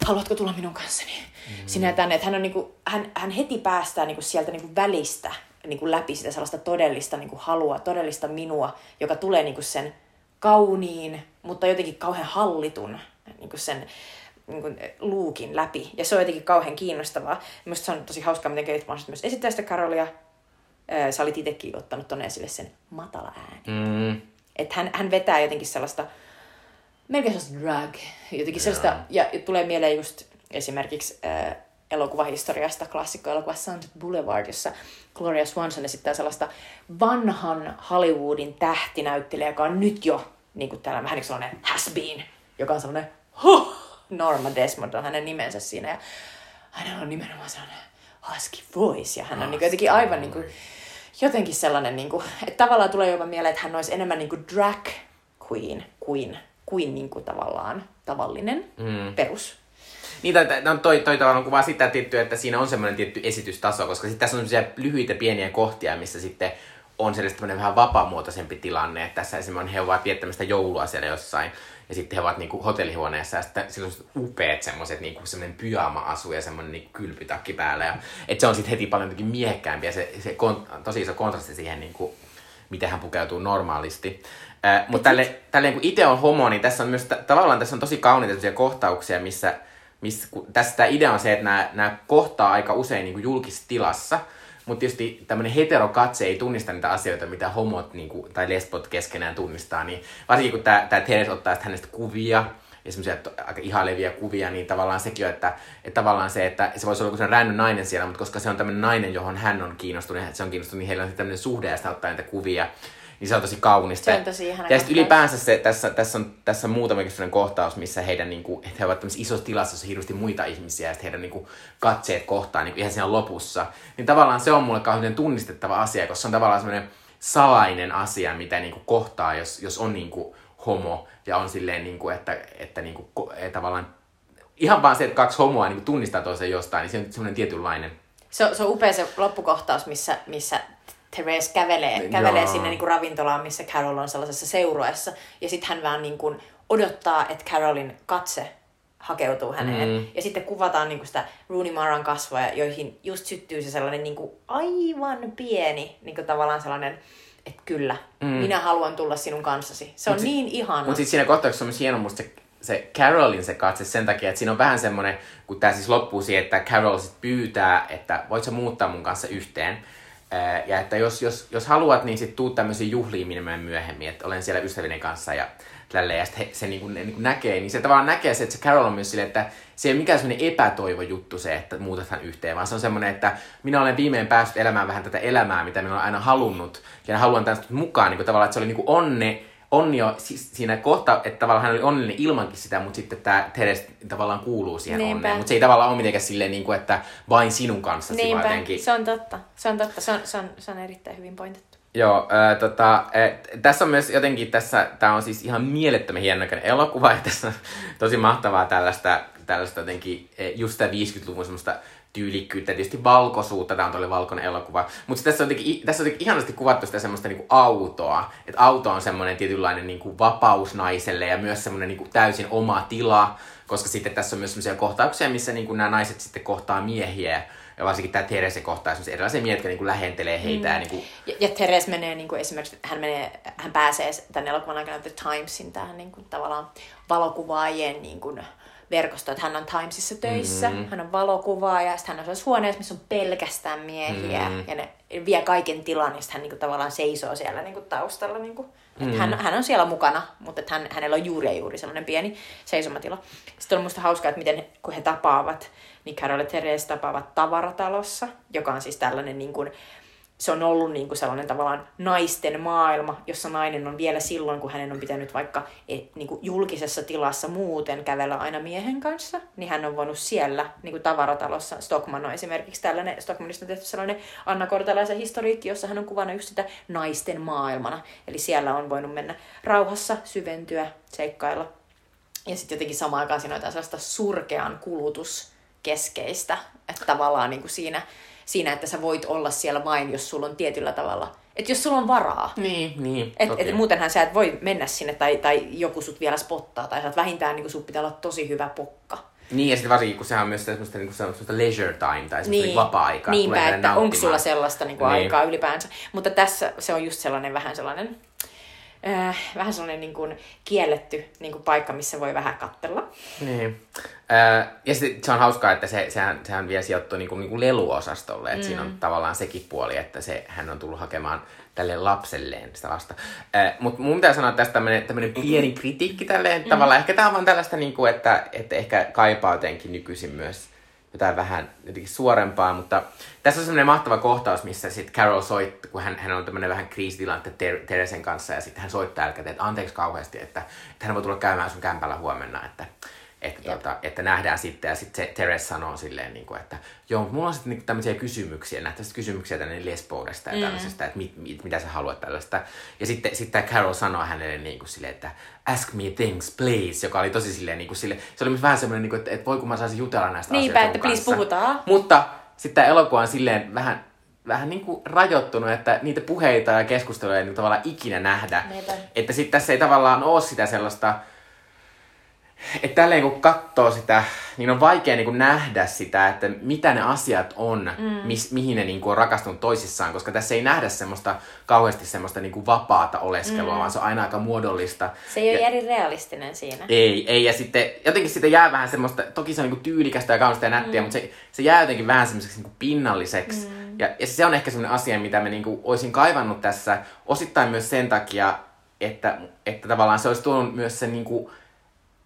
haluatko tulla minun kanssani mm-hmm. ja tänne. Että hän, on niin kuin, hän, hän heti päästää niin kuin sieltä niin kuin välistä niin kuin läpi sitä sellaista todellista niin kuin halua, todellista minua, joka tulee niin kuin sen kauniin, mutta jotenkin kauhean hallitun niin kuin sen niin kuin, luukin läpi. Ja se on jotenkin kauhean kiinnostavaa. Minusta se on tosi hauskaa, miten Kate Blanchett myös esittää sitä Karolia. Sä olit itsekin ottanut tuonne esille sen matala ääni. Mm. Että hän, hän vetää jotenkin sellaista, melkein sellaista drag, jotenkin sellaista, ja, ja tulee mieleen just esimerkiksi äh, elokuvahistoriasta klassikkoelokuva Sunset Boulevard, jossa Gloria Swanson esittää sellaista vanhan Hollywoodin tähtinäyttelijä, joka on nyt jo niin kuin täällä vähän niin sellainen has been, joka on sellainen huh, Norma Desmond on hänen nimensä siinä. Ja hänellä on nimenomaan sellainen husky voice ja hän on niin jotenkin aivan niin kuin, jotenkin sellainen, niin kuin, että tavallaan tulee jopa mieleen, että hän olisi enemmän niin kuin drag queen kuin, kuin, niin kuin tavallaan tavallinen mm. perus niin, toi, no, toi, toi tavallaan kuvaa sitä tiettyä, että siinä on semmoinen tietty esitystaso, koska sitten tässä on semmoisia lyhyitä pieniä kohtia, missä sitten on sellainen vähän vapaamuotoisempi tilanne, että tässä esimerkiksi he ovat viettämästä joulua siellä jossain, ja sitten he ovat niinku hotellihuoneessa, ja sitten sillä on upeat semmoiset, niinku semmoinen pyjama-asu ja semmoinen niinku kylpytakki päällä, ja et se on sitten heti paljon miehekkäämpi, ja se, se kon, tosi iso kontrasti siihen, niinku, miten hän pukeutuu normaalisti. Äh, mutta tälle, tälle kun itse on homo, niin tässä on myös, tavallaan tässä on tosi kauniita kohtauksia, missä missä, tässä tämä idea on se, että nämä, kohtaa aika usein niin julkisessa tilassa, mutta tietysti tämmöinen heterokatse ei tunnista niitä asioita, mitä homot niin kuin, tai lesbot keskenään tunnistaa. Niin varsinkin kun tämä, Teres ottaa hänestä kuvia, ja semmoisia aika ihailevia kuvia, niin tavallaan sekin on, että, että tavallaan se, että se voisi olla joku ränny nainen siellä, mutta koska se on tämmöinen nainen, johon hän on kiinnostunut, se on kiinnostunut, niin heillä on tämmöinen suhde ja sitä ottaa niitä kuvia niin se on tosi kaunista. Se on tosi ihana Ja sitten ylipäänsä se, tässä, tässä on, tässä on muutama kohtaus, missä heidän, niin kuin, että he ovat tämmöisessä isossa tilassa, jossa hirveästi muita ihmisiä, ja sitten heidän niin kuin, katseet kohtaan niin ihan siinä lopussa. Niin tavallaan se on mulle kauhean tunnistettava asia, koska se on tavallaan semmoinen salainen asia, mitä niin kuin, kohtaa, jos, jos on niin kuin, homo, ja on silleen, niin kuin, että, että niin kuin, tavallaan ihan vaan se, että kaksi homoa niin kuin, tunnistaa toisen jostain, niin se on semmoinen tietynlainen se on, se on upea se loppukohtaus, missä, missä Therese kävelee, kävelee sinne niin kuin ravintolaan, missä Carol on sellaisessa seurueessa. Ja sitten hän vaan niin kuin odottaa, että Carolin katse hakeutuu häneen. Mm. Ja sitten kuvataan niin kuin sitä Rooney Maran kasvoja, joihin just syttyy se sellainen niin kuin aivan pieni, niin kuin tavallaan sellainen, että kyllä, mm. minä haluan tulla sinun kanssasi. Se on mut niin ihana. Mutta sitten siinä kohtauksessa on myös hieno musta se, se Carolin se katse sen takia, että siinä on vähän semmoinen, kun tämä siis loppuu siihen, että Carol sit pyytää, että voit sä muuttaa mun kanssa yhteen ja että jos, jos, jos haluat, niin sitten tuu tämmöisiin juhliin minä myöhemmin, että olen siellä ystävinen kanssa ja tälleen, ja sitten se niin kuin, niin kuin näkee, niin se tavallaan näkee se, että se Carol on myös silleen, että se ei ole mikään semmoinen epätoivo juttu se, että muutetaan yhteen, vaan se on semmoinen, että minä olen viimein päässyt elämään vähän tätä elämää, mitä minä olen aina halunnut, ja haluan tästä mukaan, niin kuin tavallaan, että se oli niin kuin onne, onni jo siinä kohta, että tavallaan hän oli onnellinen ilmankin sitä, mutta sitten tämä Teres tavallaan kuuluu siihen Niinpä. onneen. Mutta se ei tavallaan ole mitenkään silleen, niin kuin, että vain sinun kanssa Niinpä, jotenkin. se on totta. Se on totta. Se on, se on, se on erittäin hyvin pointettu. Joo, ää, tota, ää, tässä on myös jotenkin tässä, tämä on siis ihan mielettömän hienonäköinen elokuva, ja tässä on tosi mahtavaa tällaista, tällaista jotenkin, just sitä 50-luvun semmoista tyylikkyyttä, tietysti valkoisuutta, tämä on todella valkoinen elokuva. Mutta tässä on jotenkin, tässä on jotenkin ihanasti kuvattu sitä semmoista niinku autoa. Että auto on semmoinen tietynlainen niinku vapaus naiselle ja myös semmoinen niinku täysin oma tila, koska sitten tässä on myös semmoisia kohtauksia, missä niinku nämä naiset sitten kohtaa miehiä. Ja varsinkin tämä Terese kohtaa semmoisia erilaisia miehiä, jotka niinku lähentelee heitä. Mm. Ja niinku, Ja, ja Teres menee niin kuin esimerkiksi, hän, menee, hän pääsee tämän elokuvan aikana The Timesin tähän niin kuin, tavallaan valokuvaajien niin kuin, verkostoon, että hän on Timesissa töissä, mm-hmm. hän on valokuvaaja, sitten hän on sellaisessa huoneessa, missä on pelkästään miehiä, mm-hmm. ja ne vie kaiken tilan, ja hän niin kuin, tavallaan seisoo siellä niin kuin, taustalla. Niin kuin, mm-hmm. hän, hän on siellä mukana, mutta hän, hänellä on juuri ja juuri sellainen pieni seisomatila. Sitten on musta hauskaa, että miten kun he tapaavat, niin Carol ja Therese tapaavat tavaratalossa, joka on siis tällainen niin kuin, se on ollut niin kuin sellainen tavallaan naisten maailma, jossa nainen on vielä silloin, kun hänen on pitänyt vaikka et, niin kuin julkisessa tilassa muuten kävellä aina miehen kanssa, niin hän on voinut siellä niin kuin tavaratalossa, Stockman on esimerkiksi tällainen, Stockmanista on tehty sellainen Anna Kortelaisen historiikki, jossa hän on kuvannut just sitä naisten maailmana. Eli siellä on voinut mennä rauhassa, syventyä, seikkailla. Ja sitten jotenkin samaan aikaan siinä on sellaista surkean kulutuskeskeistä, että tavallaan niin kuin siinä siinä, että sä voit olla siellä vain, jos sulla on tietyllä tavalla, että jos sulla on varaa. niin, niin. Et, toki. et muutenhan sä et voi mennä sinne tai, tai joku sut vielä spottaa tai sä oot vähintään niin sun pitää olla tosi hyvä pokka. Niin, ja sitten varsinkin, kun sehän on myös semmoista, niin semmoista leisure time tai semmoista niin. vapaa-aikaa. Niinpä, että onko sulla sellaista niin kuin Niin. aikaa ylipäänsä. Mutta tässä se on just sellainen vähän sellainen, äh, vähän sellainen niin kuin kielletty niin kuin paikka, missä voi vähän katsella. Niin. Öö, ja sitten se on hauskaa, että se, sehän, sehän vielä sijoittuu niinku, niinku leluosastolle, että mm. siinä on tavallaan sekin puoli, että se, hän on tullut hakemaan tälle lapselleen sitä lasta. Öö, Mutta mun pitää sanoa tästä tämmönen, tämmönen pieni kritiikki tälleen, mm. tavallaan ehkä tämä on vaan tällaista, niinku, että, että ehkä kaipaa jotenkin nykyisin myös jotain vähän jotenkin suorempaa, mutta tässä on semmoinen mahtava kohtaus, missä sitten Carol soittaa, kun hän, hän on tämmöinen vähän kriisitilante Ter- Teresen kanssa, ja sitten hän soittaa jälkeen, että anteeksi kauheasti, että, että hän voi tulla käymään sun kämpällä huomenna, että, että, tuota, että nähdään sitten, ja sitten se Teres sanoo silleen, niin kuin, että joo, mulla on sitten niin tämmöisiä kysymyksiä, näitä kysymyksiä tänne lesboudesta ja mm. tällaisesta, että mit, mit, mitä sä haluat tällaista. Ja sitten, sitten Carol sanoo hänelle niin kuin silleen, että ask me things, please, joka oli tosi silleen, niin kuin sille, se oli myös vähän semmoinen, niin kuin, että, että voi kun mä saisin jutella näistä Niinpä, asioista että please puhutaan. Mutta sitten tämä elokuva on silleen vähän, vähän niin kuin rajoittunut, että niitä puheita ja keskusteluja ei niin tavallaan ikinä nähdä. Niinpä. Että sitten tässä ei tavallaan ole sitä sellaista, että tälleen kun katsoo sitä, niin on vaikea niin kuin nähdä sitä, että mitä ne asiat on, mm. mis, mihin ne niin kuin on rakastunut toisissaan, koska tässä ei nähdä semmoista kauheasti semmoista niin kuin vapaata oleskelua, mm. vaan se on aina aika muodollista. Se ei ole ja, eri realistinen siinä. ei, ei, ja sitten jotenkin siitä jää vähän semmoista, toki se on niinku tyylikästä ja kaunista ja nättiä, mm. mutta se, se jää jotenkin vähän semmoiseksi niinku pinnalliseksi. Mm. Ja, ja se on ehkä semmoinen asia, mitä mä niinku olisin kaivannut tässä, osittain myös sen takia, että, että tavallaan se olisi tuonut myös sen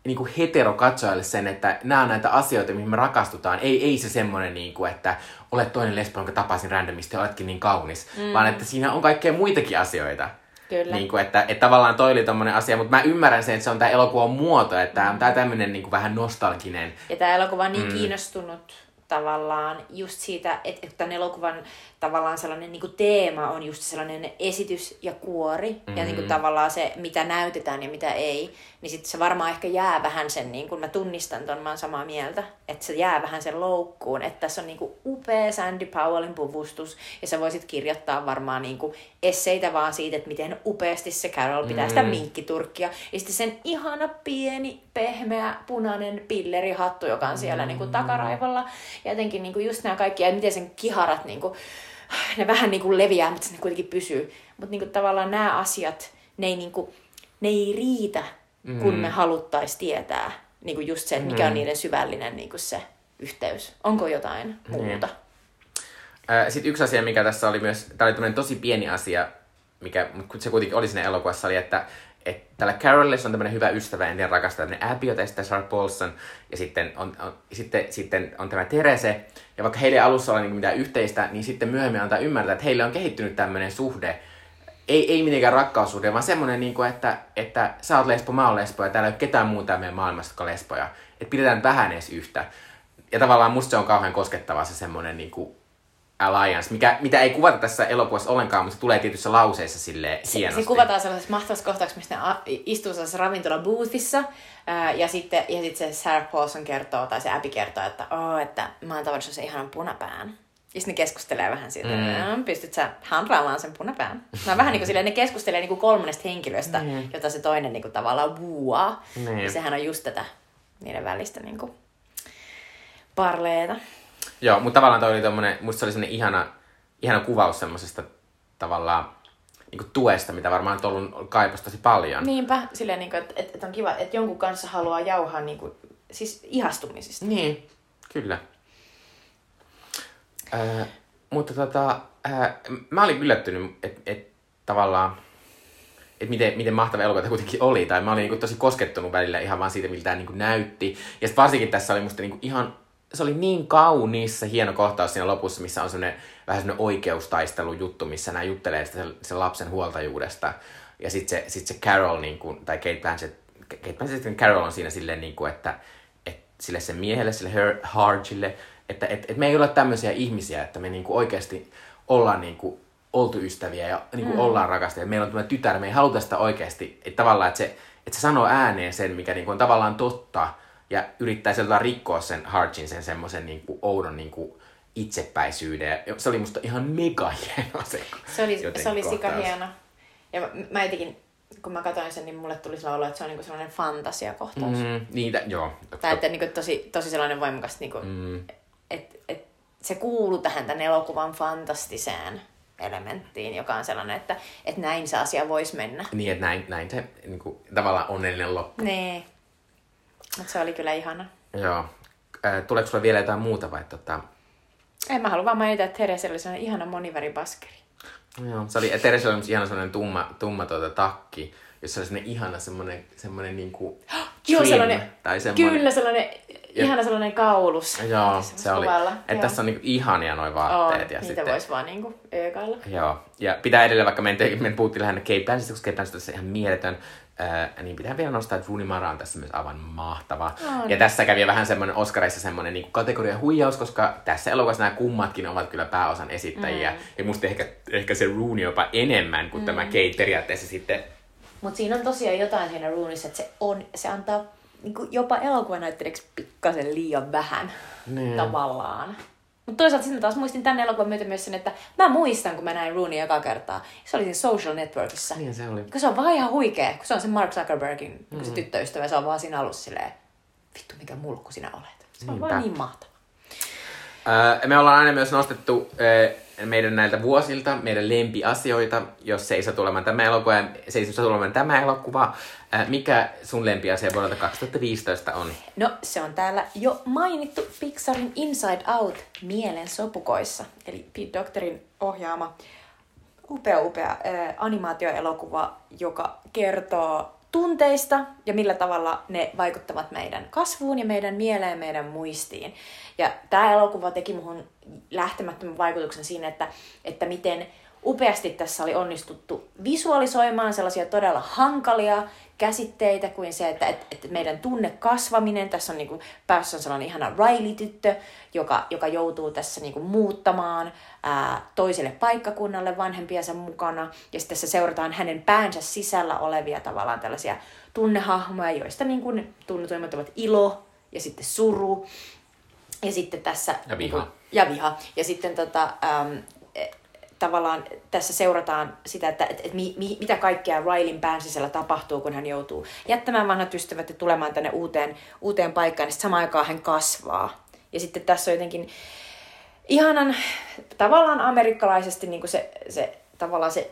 niinku, niinku heterokatsojalle sen, että nämä on näitä asioita, mihin me rakastutaan. Ei, ei se semmoinen, niinku, että olet toinen lesbo, jonka tapasin randomisti ja oletkin niin kaunis, mm. vaan että siinä on kaikkea muitakin asioita. Kyllä. Niin kuin, että, että tavallaan toi oli tommonen asia, mutta mä ymmärrän sen, että se on tää elokuvan muoto, että tää on tää tämmönen niin kuin vähän nostalginen. Ja tämä elokuva on niin mm. kiinnostunut tavallaan just siitä, että, että tämän elokuvan tavallaan sellainen niin kuin teema on just sellainen esitys ja kuori. Mm. Ja niin kuin tavallaan se, mitä näytetään ja mitä ei. Niin sitten se varmaan ehkä jää vähän sen, niin kuin mä tunnistan ton, mä oon samaa mieltä. Että se jää vähän sen loukkuun. Että tässä on niin kuin upea Sandy Powellin puvustus. Ja sä voisit kirjoittaa varmaan niin kuin esseitä vaan siitä, että miten upeasti se Carol pitää mm. sitä minkkiturkkia. Ja sitten sen ihana pieni, pehmeä, punainen pillerihattu, joka on siellä niin kuin takaraivolla. Ja jotenkin niin kuin just nämä kaikki, ja miten sen kiharat niin kuin, ne vähän niin kuin leviää, mutta ne kuitenkin pysyy. Mutta niin kuin tavallaan nämä asiat, ne ei, niin kuin, ne ei riitä, kun me haluttaisiin tietää niin kuin just se, että mikä on niiden syvällinen niin kuin se yhteys. Onko jotain muuta? Sitten yksi asia, mikä tässä oli myös, tämä oli tosi pieni asia, mikä mutta se kuitenkin oli sinne elokuvassa, oli, että, että tällä Carolissa on tämmöinen hyvä ystävä, en tiedä rakastaa, tämmöinen Abby, jota Sarah Paulson, ja sitten on, on, sitten, sitten on tämä Terese, ja vaikka heille alussa ole niin mitään yhteistä, niin sitten myöhemmin antaa ymmärtää, että heille on kehittynyt tämmöinen suhde, ei, ei mitenkään rakkaussuhde, vaan semmoinen, niin kuin, että, että sä oot lesbo, mä oon lesbo, ja täällä ei ole ketään muuta meidän maailmassa, jotka on lesboja. Että pidetään vähän edes yhtä. Ja tavallaan musta se on kauhean koskettava se semmoinen niin kuin alliance, mikä, mitä ei kuvata tässä elokuvassa ollenkaan, mutta se tulee tietyissä lauseissa sille hienosti. Se kuvataan sellaisessa mahtavassa kohtauksessa, missä ne istuu sellaisessa ravintola boothissa, ja sitten, ja sitten se Sarah Paulson kertoo, tai se Abby kertoo, että, oh, että mä oon tavannut se ihanan punapään. Ja sitten ne keskustelee vähän siitä, mm. pystyt sä hanraamaan sen punapään. Mä vähän niin kuin silleen, ne keskustelee niin kuin kolmannesta henkilöstä, mm. jota se toinen niin kuin tavallaan vuaa. Mm. Ja sehän on just tätä niiden välistä niin kuin parleeta. Joo, mutta tavallaan toi oli tommonen, musta se oli sellainen ihana, ihana kuvaus semmoisesta tavallaan niin kuin tuesta, mitä varmaan on ollut kaipas tosi paljon. Niinpä, silleen, niin kuin, että, että on kiva, että jonkun kanssa haluaa jauhaa niin kuin, siis ihastumisista. Niin, kyllä. Äh, mutta tota, äh, mä olin yllättynyt, että et, tavallaan, että miten, miten mahtava elokuva kuitenkin oli. Tai mä olin niin tosi koskettunut välillä ihan vaan siitä, miltä tämä niin näytti. Ja sitten varsinkin tässä oli musta niin ihan, se oli niin kauniissa hieno kohtaus siinä lopussa, missä on semmoinen vähän semmoinen oikeustaistelu juttu, missä nämä juttelee sitä sen, sen lapsen huoltajuudesta. Ja sitten se, sit se Carol, niin kuin, tai Kate Blanchett, Kate Blanchett Carol on siinä silleen, niin kuin, että, että sille sen miehelle, sille Her Hargille, että et, et me ei ole tämmöisiä ihmisiä, että me niinku oikeasti ollaan niinku oltu ystäviä ja niinku mm. ollaan rakastajia. Meillä on tämä tytär, me ei haluta sitä oikeasti. Että tavallaan, että se, että se sanoo ääneen sen, mikä niinku on tavallaan totta ja yrittää sieltä rikkoa sen Harchin, sen semmoisen niinku oudon niinku itsepäisyyden. Ja se oli musta ihan mega hieno se Se oli, se oli sika hieno. Ja mä, mä jotenkin, kun mä katsoin sen, niin mulle tuli sellainen olo, että se on niinku sellainen fantasiakohtaus. Mm, niitä, joo. Tai että niinku tosi, tosi sellainen voimakas niinku, mm että et se kuuluu tähän tämän elokuvan fantastiseen elementtiin, joka on sellainen, että, että näin se asia voisi mennä. Niin, että näin, näin se niin kuin, tavallaan onnellinen loppu. Niin. Mutta se oli kyllä ihana. Joo. Äh, tuleeko sulla vielä jotain muuta vai tota... En mä halua vaan mainita, että Teresa oli sellainen ihana moniväribaskeri. Joo, se oli, Teresa oli ihana sellainen tumma, tumma tuota, takki, jossa oli sellainen ihana semmoinen, semmoinen niinku Joo, sellainen, tai semmoinen... Kyllä, sellainen ihana sellainen kaulus. Joo, se oli. Että tässä on niinku ihania noin vaatteet. On, ja niitä sitten... voisi vaan niinku öökailla. Joo, ja pitää edelleen, vaikka me, me puhuttiin lähinnä Blanchett, koska Kate Blanchett on ihan mieletön, Äh, niin pitää vielä nostaa, että Rooney Mara on tässä myös aivan mahtava. On. Ja tässä kävi vähän semmoinen Oscarissa semmoinen niin kategoria huijaus, koska tässä elokuvassa nämä kummatkin ovat kyllä pääosan esittäjiä. Mm. Ja musta ehkä, ehkä se Rooney jopa enemmän kuin mm. tämä Kate periaatteessa sitten. Mutta siinä on tosiaan jotain siinä Rooneyssa, että se, on, se antaa niin jopa elokuvanäyttelijäksi pikkasen liian vähän niin. tavallaan. Mutta toisaalta sitten taas muistin tänne elokuvan myötä myös sen, että mä muistan, kun mä näin Rooney joka kertaa. Se oli siinä Social Networkissa. Niin se oli. Kun se on vaan ihan huikea, kun se on se Mark Zuckerbergin mm-hmm. se tyttöystävä, se on vaan siinä alussa silleen, vittu mikä mulkku sinä olet. Se on Niinpä. vaan niin mahtava. Öö, me ollaan aina myös nostettu öö, meidän näiltä vuosilta, meidän lempiasioita, jos se ei saa tulemaan tämä elokuva, se ei saa tulemaan tämä elokuva. Äh, mikä sun lempiasia vuodelta 2015 on? No, se on täällä jo mainittu Pixarin Inside Out mielen sopukoissa, eli Pete Doctorin ohjaama upea upea äh, animaatioelokuva, joka kertoo tunteista ja millä tavalla ne vaikuttavat meidän kasvuun ja meidän mieleen ja meidän muistiin. Ja tämä elokuva teki muhun lähtemättömän vaikutuksen siinä, että, että miten upeasti tässä oli onnistuttu visualisoimaan sellaisia todella hankalia käsitteitä kuin se, että, että, että meidän tunne kasvaminen, tässä on niin päässä on sellainen ihana Riley-tyttö, joka, joka joutuu tässä niin kuin muuttamaan ää, toiselle paikkakunnalle vanhempiensa mukana, ja sitten tässä seurataan hänen päänsä sisällä olevia tavallaan tällaisia tunnehahmoja, joista niin kuin tunnetuimmat ovat ilo ja sitten suru, ja sitten tässä... Ja viha. Niin kuin, ja viha. Ja sitten tota, äm, tavallaan tässä seurataan sitä, että et, et mi, mi, mitä kaikkea Rileyn pään sisällä tapahtuu, kun hän joutuu jättämään vanhat ystävät ja tulemaan tänne uuteen, uuteen paikkaan, niin samaan aikaan hän kasvaa. Ja sitten tässä on jotenkin ihanan, tavallaan amerikkalaisesti niin kuin se, se, tavallaan se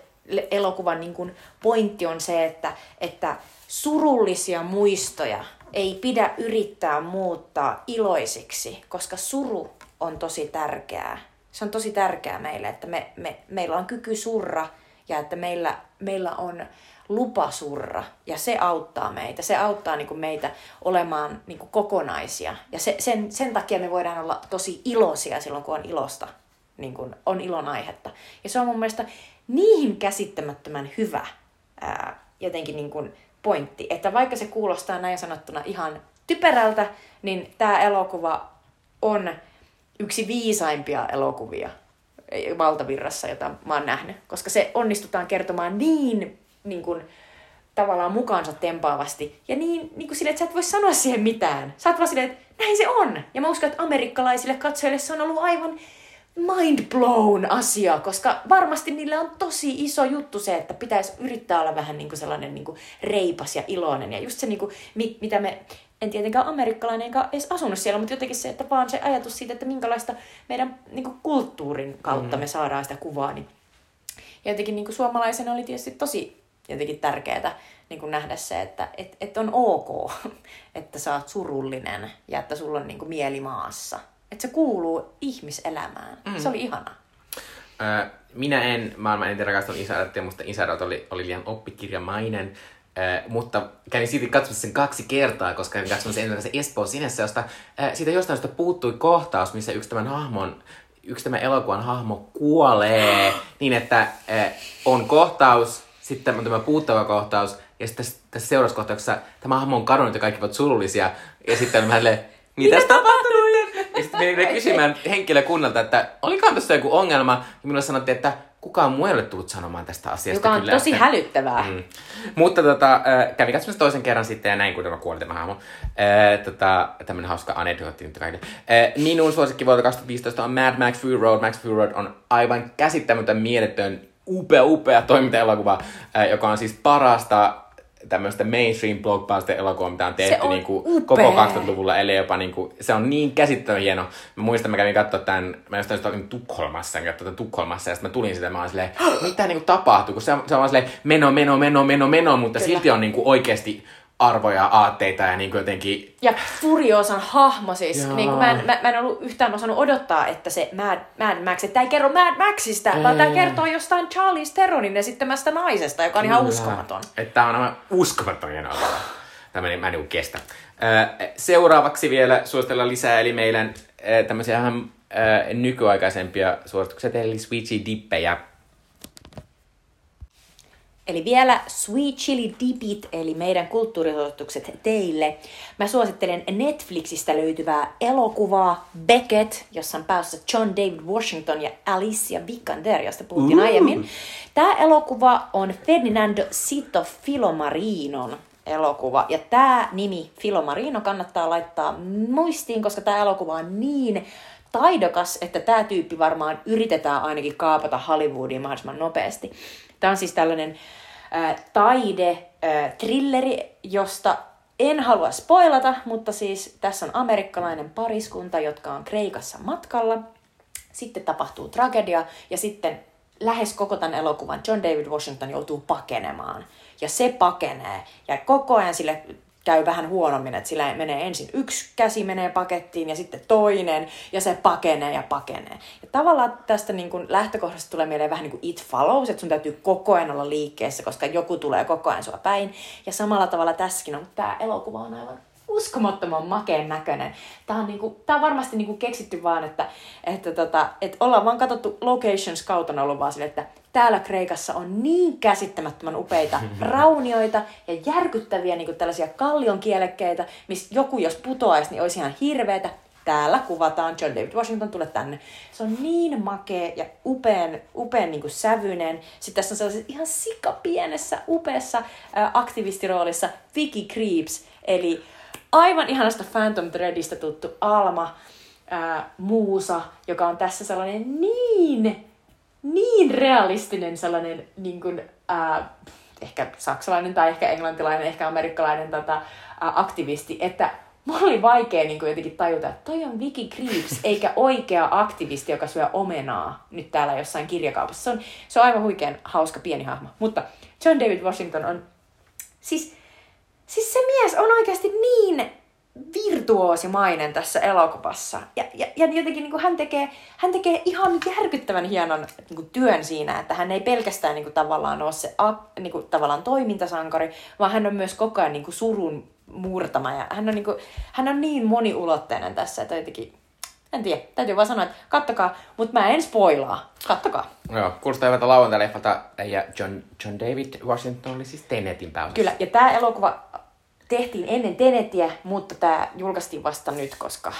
elokuvan niin kuin pointti on se, että, että surullisia muistoja ei pidä yrittää muuttaa iloisiksi, koska suru on tosi tärkeää Se on tosi tärkeää meille, että me, me, meillä on kyky surra ja että meillä, meillä on lupa surra. Ja se auttaa meitä. Se auttaa niin kuin meitä olemaan niin kuin kokonaisia. Ja se, sen, sen takia me voidaan olla tosi iloisia silloin, kun on ilosta. Niin kuin on ilon aihetta. Ja se on mun mielestä niin käsittämättömän hyvä ää, jotenkin niin kuin pointti, että vaikka se kuulostaa näin sanottuna ihan typerältä, niin tämä elokuva on yksi viisaimpia elokuvia valtavirrassa, jota mä oon nähnyt. Koska se onnistutaan kertomaan niin, niin kuin, tavallaan mukaansa tempaavasti. Ja niin, niin kuin sille, että sä et voi sanoa siihen mitään. Sä oot vaan silleen, että näin se on. Ja mä uskon, että amerikkalaisille katsojille se on ollut aivan mind blown asia, koska varmasti niillä on tosi iso juttu se, että pitäisi yrittää olla vähän niin kuin sellainen niin kuin reipas ja iloinen. Ja just se, niin kuin, mitä me, en tietenkään amerikkalainen enkä edes asunut siellä, mutta jotenkin se, että vaan se ajatus siitä, että minkälaista meidän niin kuin kulttuurin kautta mm. me saadaan sitä kuvaa. Niin. Ja jotenkin niin kuin suomalaisena oli tietysti tosi jotenkin tärkeää niin kuin nähdä se, että et, et on ok, että sä oot surullinen ja että sulla on niin kuin mieli maassa – että se kuuluu ihmiselämään. Mm. Se oli ihana. Öö, minä en maailman eniten rakastanut ja musta Isarat oli, oli liian oppikirjamainen. Öö, mutta kävin siitä katsomassa sen kaksi kertaa, koska kävin katsomassa ensimmäisen Espoo Sinessä, josta öö, siitä jostain josta puuttui kohtaus, missä yksi tämän hahmon yksi tämän elokuvan hahmo kuolee niin, että öö, on kohtaus, sitten on tämä puuttava kohtaus, ja sitten tässä, tässä seuraavassa kohtauksessa tämä hahmo on kadonnut ja kaikki ovat surullisia, ja sitten vähän mitä tapahtuu? Menin kysymään henkilökunnalta, että olikohan tässä joku ongelma. Ja minulle sanottiin, että kukaan muu ei ole tullut sanomaan tästä asiasta. Joka on kyllä, tosi että... hälyttävää. Mm. Mutta tota, äh, kävin katsomassa toisen kerran sitten ja näin, kuinka kuoli tämä hahmo. Äh, tota, tämmöinen hauska anekdootti nyt kaikille. Äh, minun suosikki vuodelta 2015 on Mad Max Fury Road. Max Fury Road on aivan käsittämätön mieletön upea, upea toimintaelokuva, joka on siis parasta tämmöistä mainstream blockbuster elokuvaa, mitä on tehty on niin kuin koko 2000-luvulla, eli jopa niin kuin, se on niin käsittävän hieno. Mä muistan, mä kävin katsoa tämän, mä jostain olin Tukholmassa, ja katsoin Tukholmassa, ja sitten mä tulin sitä, mä olin silleen, mitä niin kuin tapahtuu, kun se, se on vaan silleen meno, meno, meno, meno, meno, mutta Kyllä. silti on niin kuin oikeasti arvoja, aatteita ja niin kuin jotenkin... Ja Furiosan hahmo siis. Niin kuin mä, en, mä, mä en ollut yhtään osannut odottaa, että se Mad, Mad Max, että tämä ei kerro Mad Maxista, ei. vaan tämä kertoo jostain Charles Theronin esittämästä naisesta, joka on Kyllä. ihan uskomaton. Että tämä on aivan uskomaton hieno Tämä mä en niin kestä. Seuraavaksi vielä suositellaan lisää, eli meidän tämmöisiä vähän nykyaikaisempia suosituksia, eli Switchy Dippejä Eli vielä Sweet Chili Dipit, eli meidän kulttuurisuositukset teille. Mä suosittelen Netflixistä löytyvää elokuvaa Beckett, jossa on päässä John David Washington ja Alicia Vikander, josta puhuttiin uh. aiemmin. Tämä elokuva on Ferdinando Sito Filomarinon elokuva. Ja tämä nimi Filomarino kannattaa laittaa muistiin, koska tämä elokuva on niin taidokas, että tämä tyyppi varmaan yritetään ainakin kaapata Hollywoodiin mahdollisimman nopeasti. Tämä on siis tällainen äh, taide, äh, trilleri, josta en halua spoilata, mutta siis tässä on amerikkalainen pariskunta, jotka on Kreikassa matkalla. Sitten tapahtuu tragedia ja sitten lähes koko tämän elokuvan John David Washington joutuu pakenemaan. Ja se pakenee. Ja koko ajan sille käy vähän huonommin, että sillä menee ensin yksi käsi menee pakettiin ja sitten toinen ja se pakenee ja pakenee. Ja tavallaan tästä niin kuin lähtökohdasta tulee mieleen vähän niin kuin it follows, että sun täytyy koko ajan olla liikkeessä, koska joku tulee koko ajan sua päin. Ja samalla tavalla tässäkin on, tämä elokuva on aivan uskomattoman makeen näköinen. Tämä on, niinku, tää on varmasti niinku keksitty vaan, että, että, tota, että ollaan vaan katsottu locations kautta ollut vaan sille, että täällä Kreikassa on niin käsittämättömän upeita raunioita ja järkyttäviä niin kuin tällaisia kallion kielekkeitä, missä joku jos putoaisi, niin olisi ihan hirveetä. Täällä kuvataan John David Washington, tule tänne. Se on niin makea ja upean, upean niin kuin sävyinen. Sitten tässä on sellaisessa ihan sikapienessä, upeassa ää, aktivistiroolissa Vicky Creeps, eli aivan ihanasta Phantom Threadista tuttu Alma, ää, Muusa, joka on tässä sellainen niin niin realistinen sellainen niin kuin, ää, ehkä saksalainen tai ehkä englantilainen, ehkä amerikkalainen tota, ää, aktivisti, että mulla oli vaikea niin jotenkin tajuta, että toi on Vicky Creeps, eikä oikea aktivisti, joka syö omenaa nyt täällä jossain kirjakaupassa. Se on, se on aivan huikean hauska pieni hahmo. Mutta John David Washington on, siis, siis se mies on oikeasti niin virtuoosimainen tässä elokuvassa. Ja, ja, ja jotenkin niin kuin hän, tekee, hän tekee ihan järkyttävän hienon niin kuin työn siinä, että hän ei pelkästään niin kuin tavallaan ole se niin kuin tavallaan toimintasankari, vaan hän on myös koko ajan niin kuin surun murtama. Ja hän, on niin kuin, hän on niin moniulotteinen tässä, että jotenkin en tiedä, täytyy vaan sanoa, että kattokaa, mutta mä en spoilaa. Kattokaa. Joo, kuulostaa hyvältä lauantai-leffalta. Ja John, John David Washington oli siis Tenetin pääosassa. Kyllä, ja tämä elokuva tehtiin ennen Tenetiä, mutta tämä julkaistiin vasta nyt, koska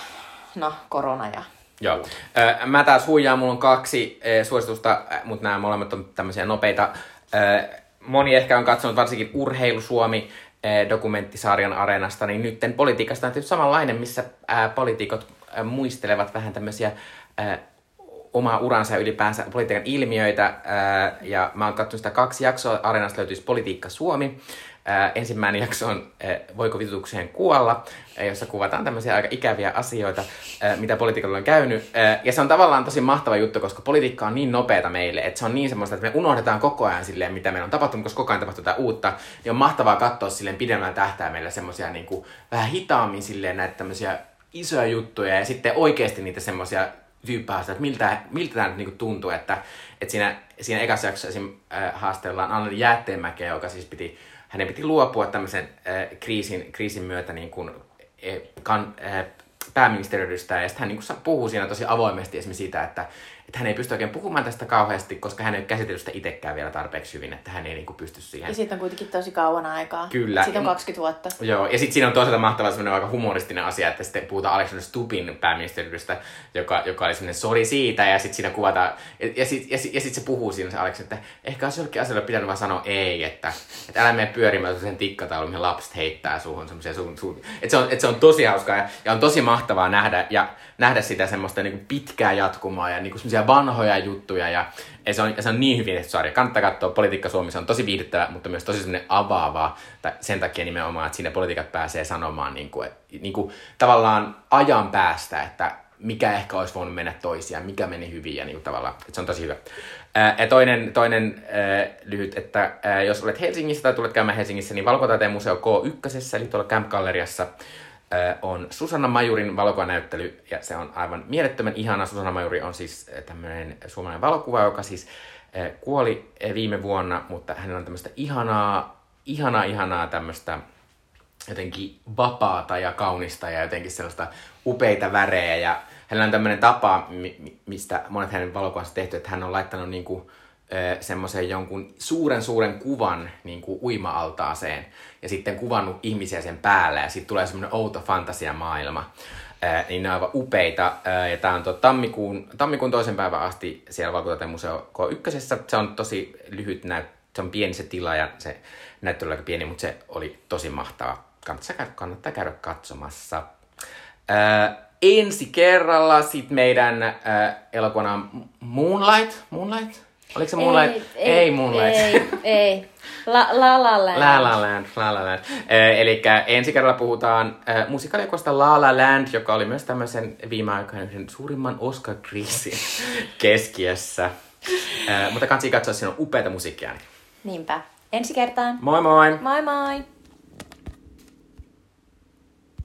no, korona ja Joo. Mä taas huijaan, mulla on kaksi suositusta, mutta nämä molemmat on tämmöisiä nopeita. Moni ehkä on katsonut varsinkin Urheilu Suomi dokumenttisarjan areenasta, niin nytten politiikasta on tietysti samanlainen, missä poliitikot muistelevat vähän tämmöisiä omaa uransa ja ylipäänsä politiikan ilmiöitä. ja mä oon katsonut sitä kaksi jaksoa. Areenasta löytyisi Politiikka Suomi. Ää, ensimmäinen jakso on ää, Voiko vitutukseen kuolla, ää, jossa kuvataan tämmöisiä aika ikäviä asioita, ää, mitä politiikalla on käynyt. Ää, ja se on tavallaan tosi mahtava juttu, koska politiikka on niin nopeata meille, että se on niin semmoista, että me unohdetaan koko ajan silleen, mitä meillä on tapahtunut, koska koko ayan tapahtuu jotain uutta. Niin on mahtavaa katsoa silleen pidemmällä tähtäimellä semmoisia niin kuin, vähän hitaammin silleen näitä tämmöisiä isoja juttuja ja sitten oikeasti niitä semmoisia tyyppää että miltä, miltä tämä nyt niinku tuntuu, että, että siinä, siinä ekassa jaksossa esim. Äh, haastellaan Anneli Jäätteenmäkeä, joka siis piti hänen piti luopua tämmöisen äh, kriisin, kriisin myötä niin kuin, äh, kan, äh, pääministeriöstä, ja sitten hän niin kuin, puhuu siinä tosi avoimesti esimerkiksi siitä, että, että hän ei pysty oikein puhumaan tästä kauheasti, koska hän ei ole käsitellyt sitä itsekään vielä tarpeeksi hyvin, että hän ei niin kuin, pysty siihen. Ja siitä on kuitenkin tosi kauan aikaa. Kyllä. Siitä on 20 vuotta. Joo, ja sitten siinä on toisaalta mahtava semmoinen aika humoristinen asia, että sitten puhutaan Alexander Stupin pääministeriöstä, joka, joka oli semmoinen sori siitä, ja sitten siinä kuvataan, ja, ja sitten ja sit, ja sit se puhuu siinä se Alex, että ehkä olisi jollekin asialle pitänyt vaan sanoa ei, että, että älä mene pyörimään sen tikkataulun, mihin lapset heittää suhun semmoisia sun, sun. Että se, on, että se on tosi hauskaa ja, ja on tosi mahtavaa nähdä, ja nähdä sitä semmoista niin kuin pitkää jatkumaa ja niin kuin semmoisia vanhoja juttuja ja, ja, se on, ja se on niin hyvin tehty sarja. Kannattaa katsoa. Politiikka Suomi se on tosi viihdyttävä, mutta myös tosi semmoinen avaava. Tai sen takia nimenomaan, että siinä politiikat pääsee sanomaan niin kuin, niin kuin, tavallaan ajan päästä, että mikä ehkä olisi voinut mennä toisiaan, mikä meni hyvin ja niin kuin tavallaan, että se on tosi hyvä. Ja toinen, toinen ää, lyhyt, että ää, jos olet Helsingissä tai tulet käymään Helsingissä, niin Valkotaiteen museo K1, eli tuolla Camp Galleriassa, on Susanna Majurin valokuvanäyttely, ja se on aivan mielettömän ihana. Susanna Majuri on siis tämmöinen suomalainen valokuva, joka siis kuoli viime vuonna, mutta hänellä on tämmöistä ihanaa, ihanaa, ihanaa tämmöistä jotenkin vapaata ja kaunista ja jotenkin sellaista upeita värejä. Ja hänellä on tämmöinen tapa, mistä monet hänen valokuvansa tehty, että hän on laittanut niinku, semmoisen jonkun suuren suuren kuvan niin kuin uima-altaaseen ja sitten kuvannut ihmisiä sen päälle ja sitten tulee semmoinen outo fantasiamaailma. Ää, niin ne on aivan upeita. Ää, ja tämä on tuo tammikuun, tammikuun toisen päivän asti siellä Valkotaiteen museo K1. Se on tosi lyhyt näyt, se on pieni se tila ja se näyttely aika pieni, mutta se oli tosi mahtava. Kannattaa käydä, kannattaa käydä katsomassa. Ää, ensi kerralla sitten meidän ää, elokuvana Moonlight. Moonlight? Oliko se Moonlight? Ei, ei, ei Moonlight. Ei, ei. La La, la Land. La La Land, La La Land. Äh, eli ensi kerralla puhutaan äh, musikaaliokosta La La Land, joka oli myös tämmöisen viime aikoina yhden suurimman Oscar-kriisin keskiössä. Äh, mutta kansi katsoa, siinä on upeita musiikkia. Niinpä. Ensi kertaan. Moi moi! Moi moi!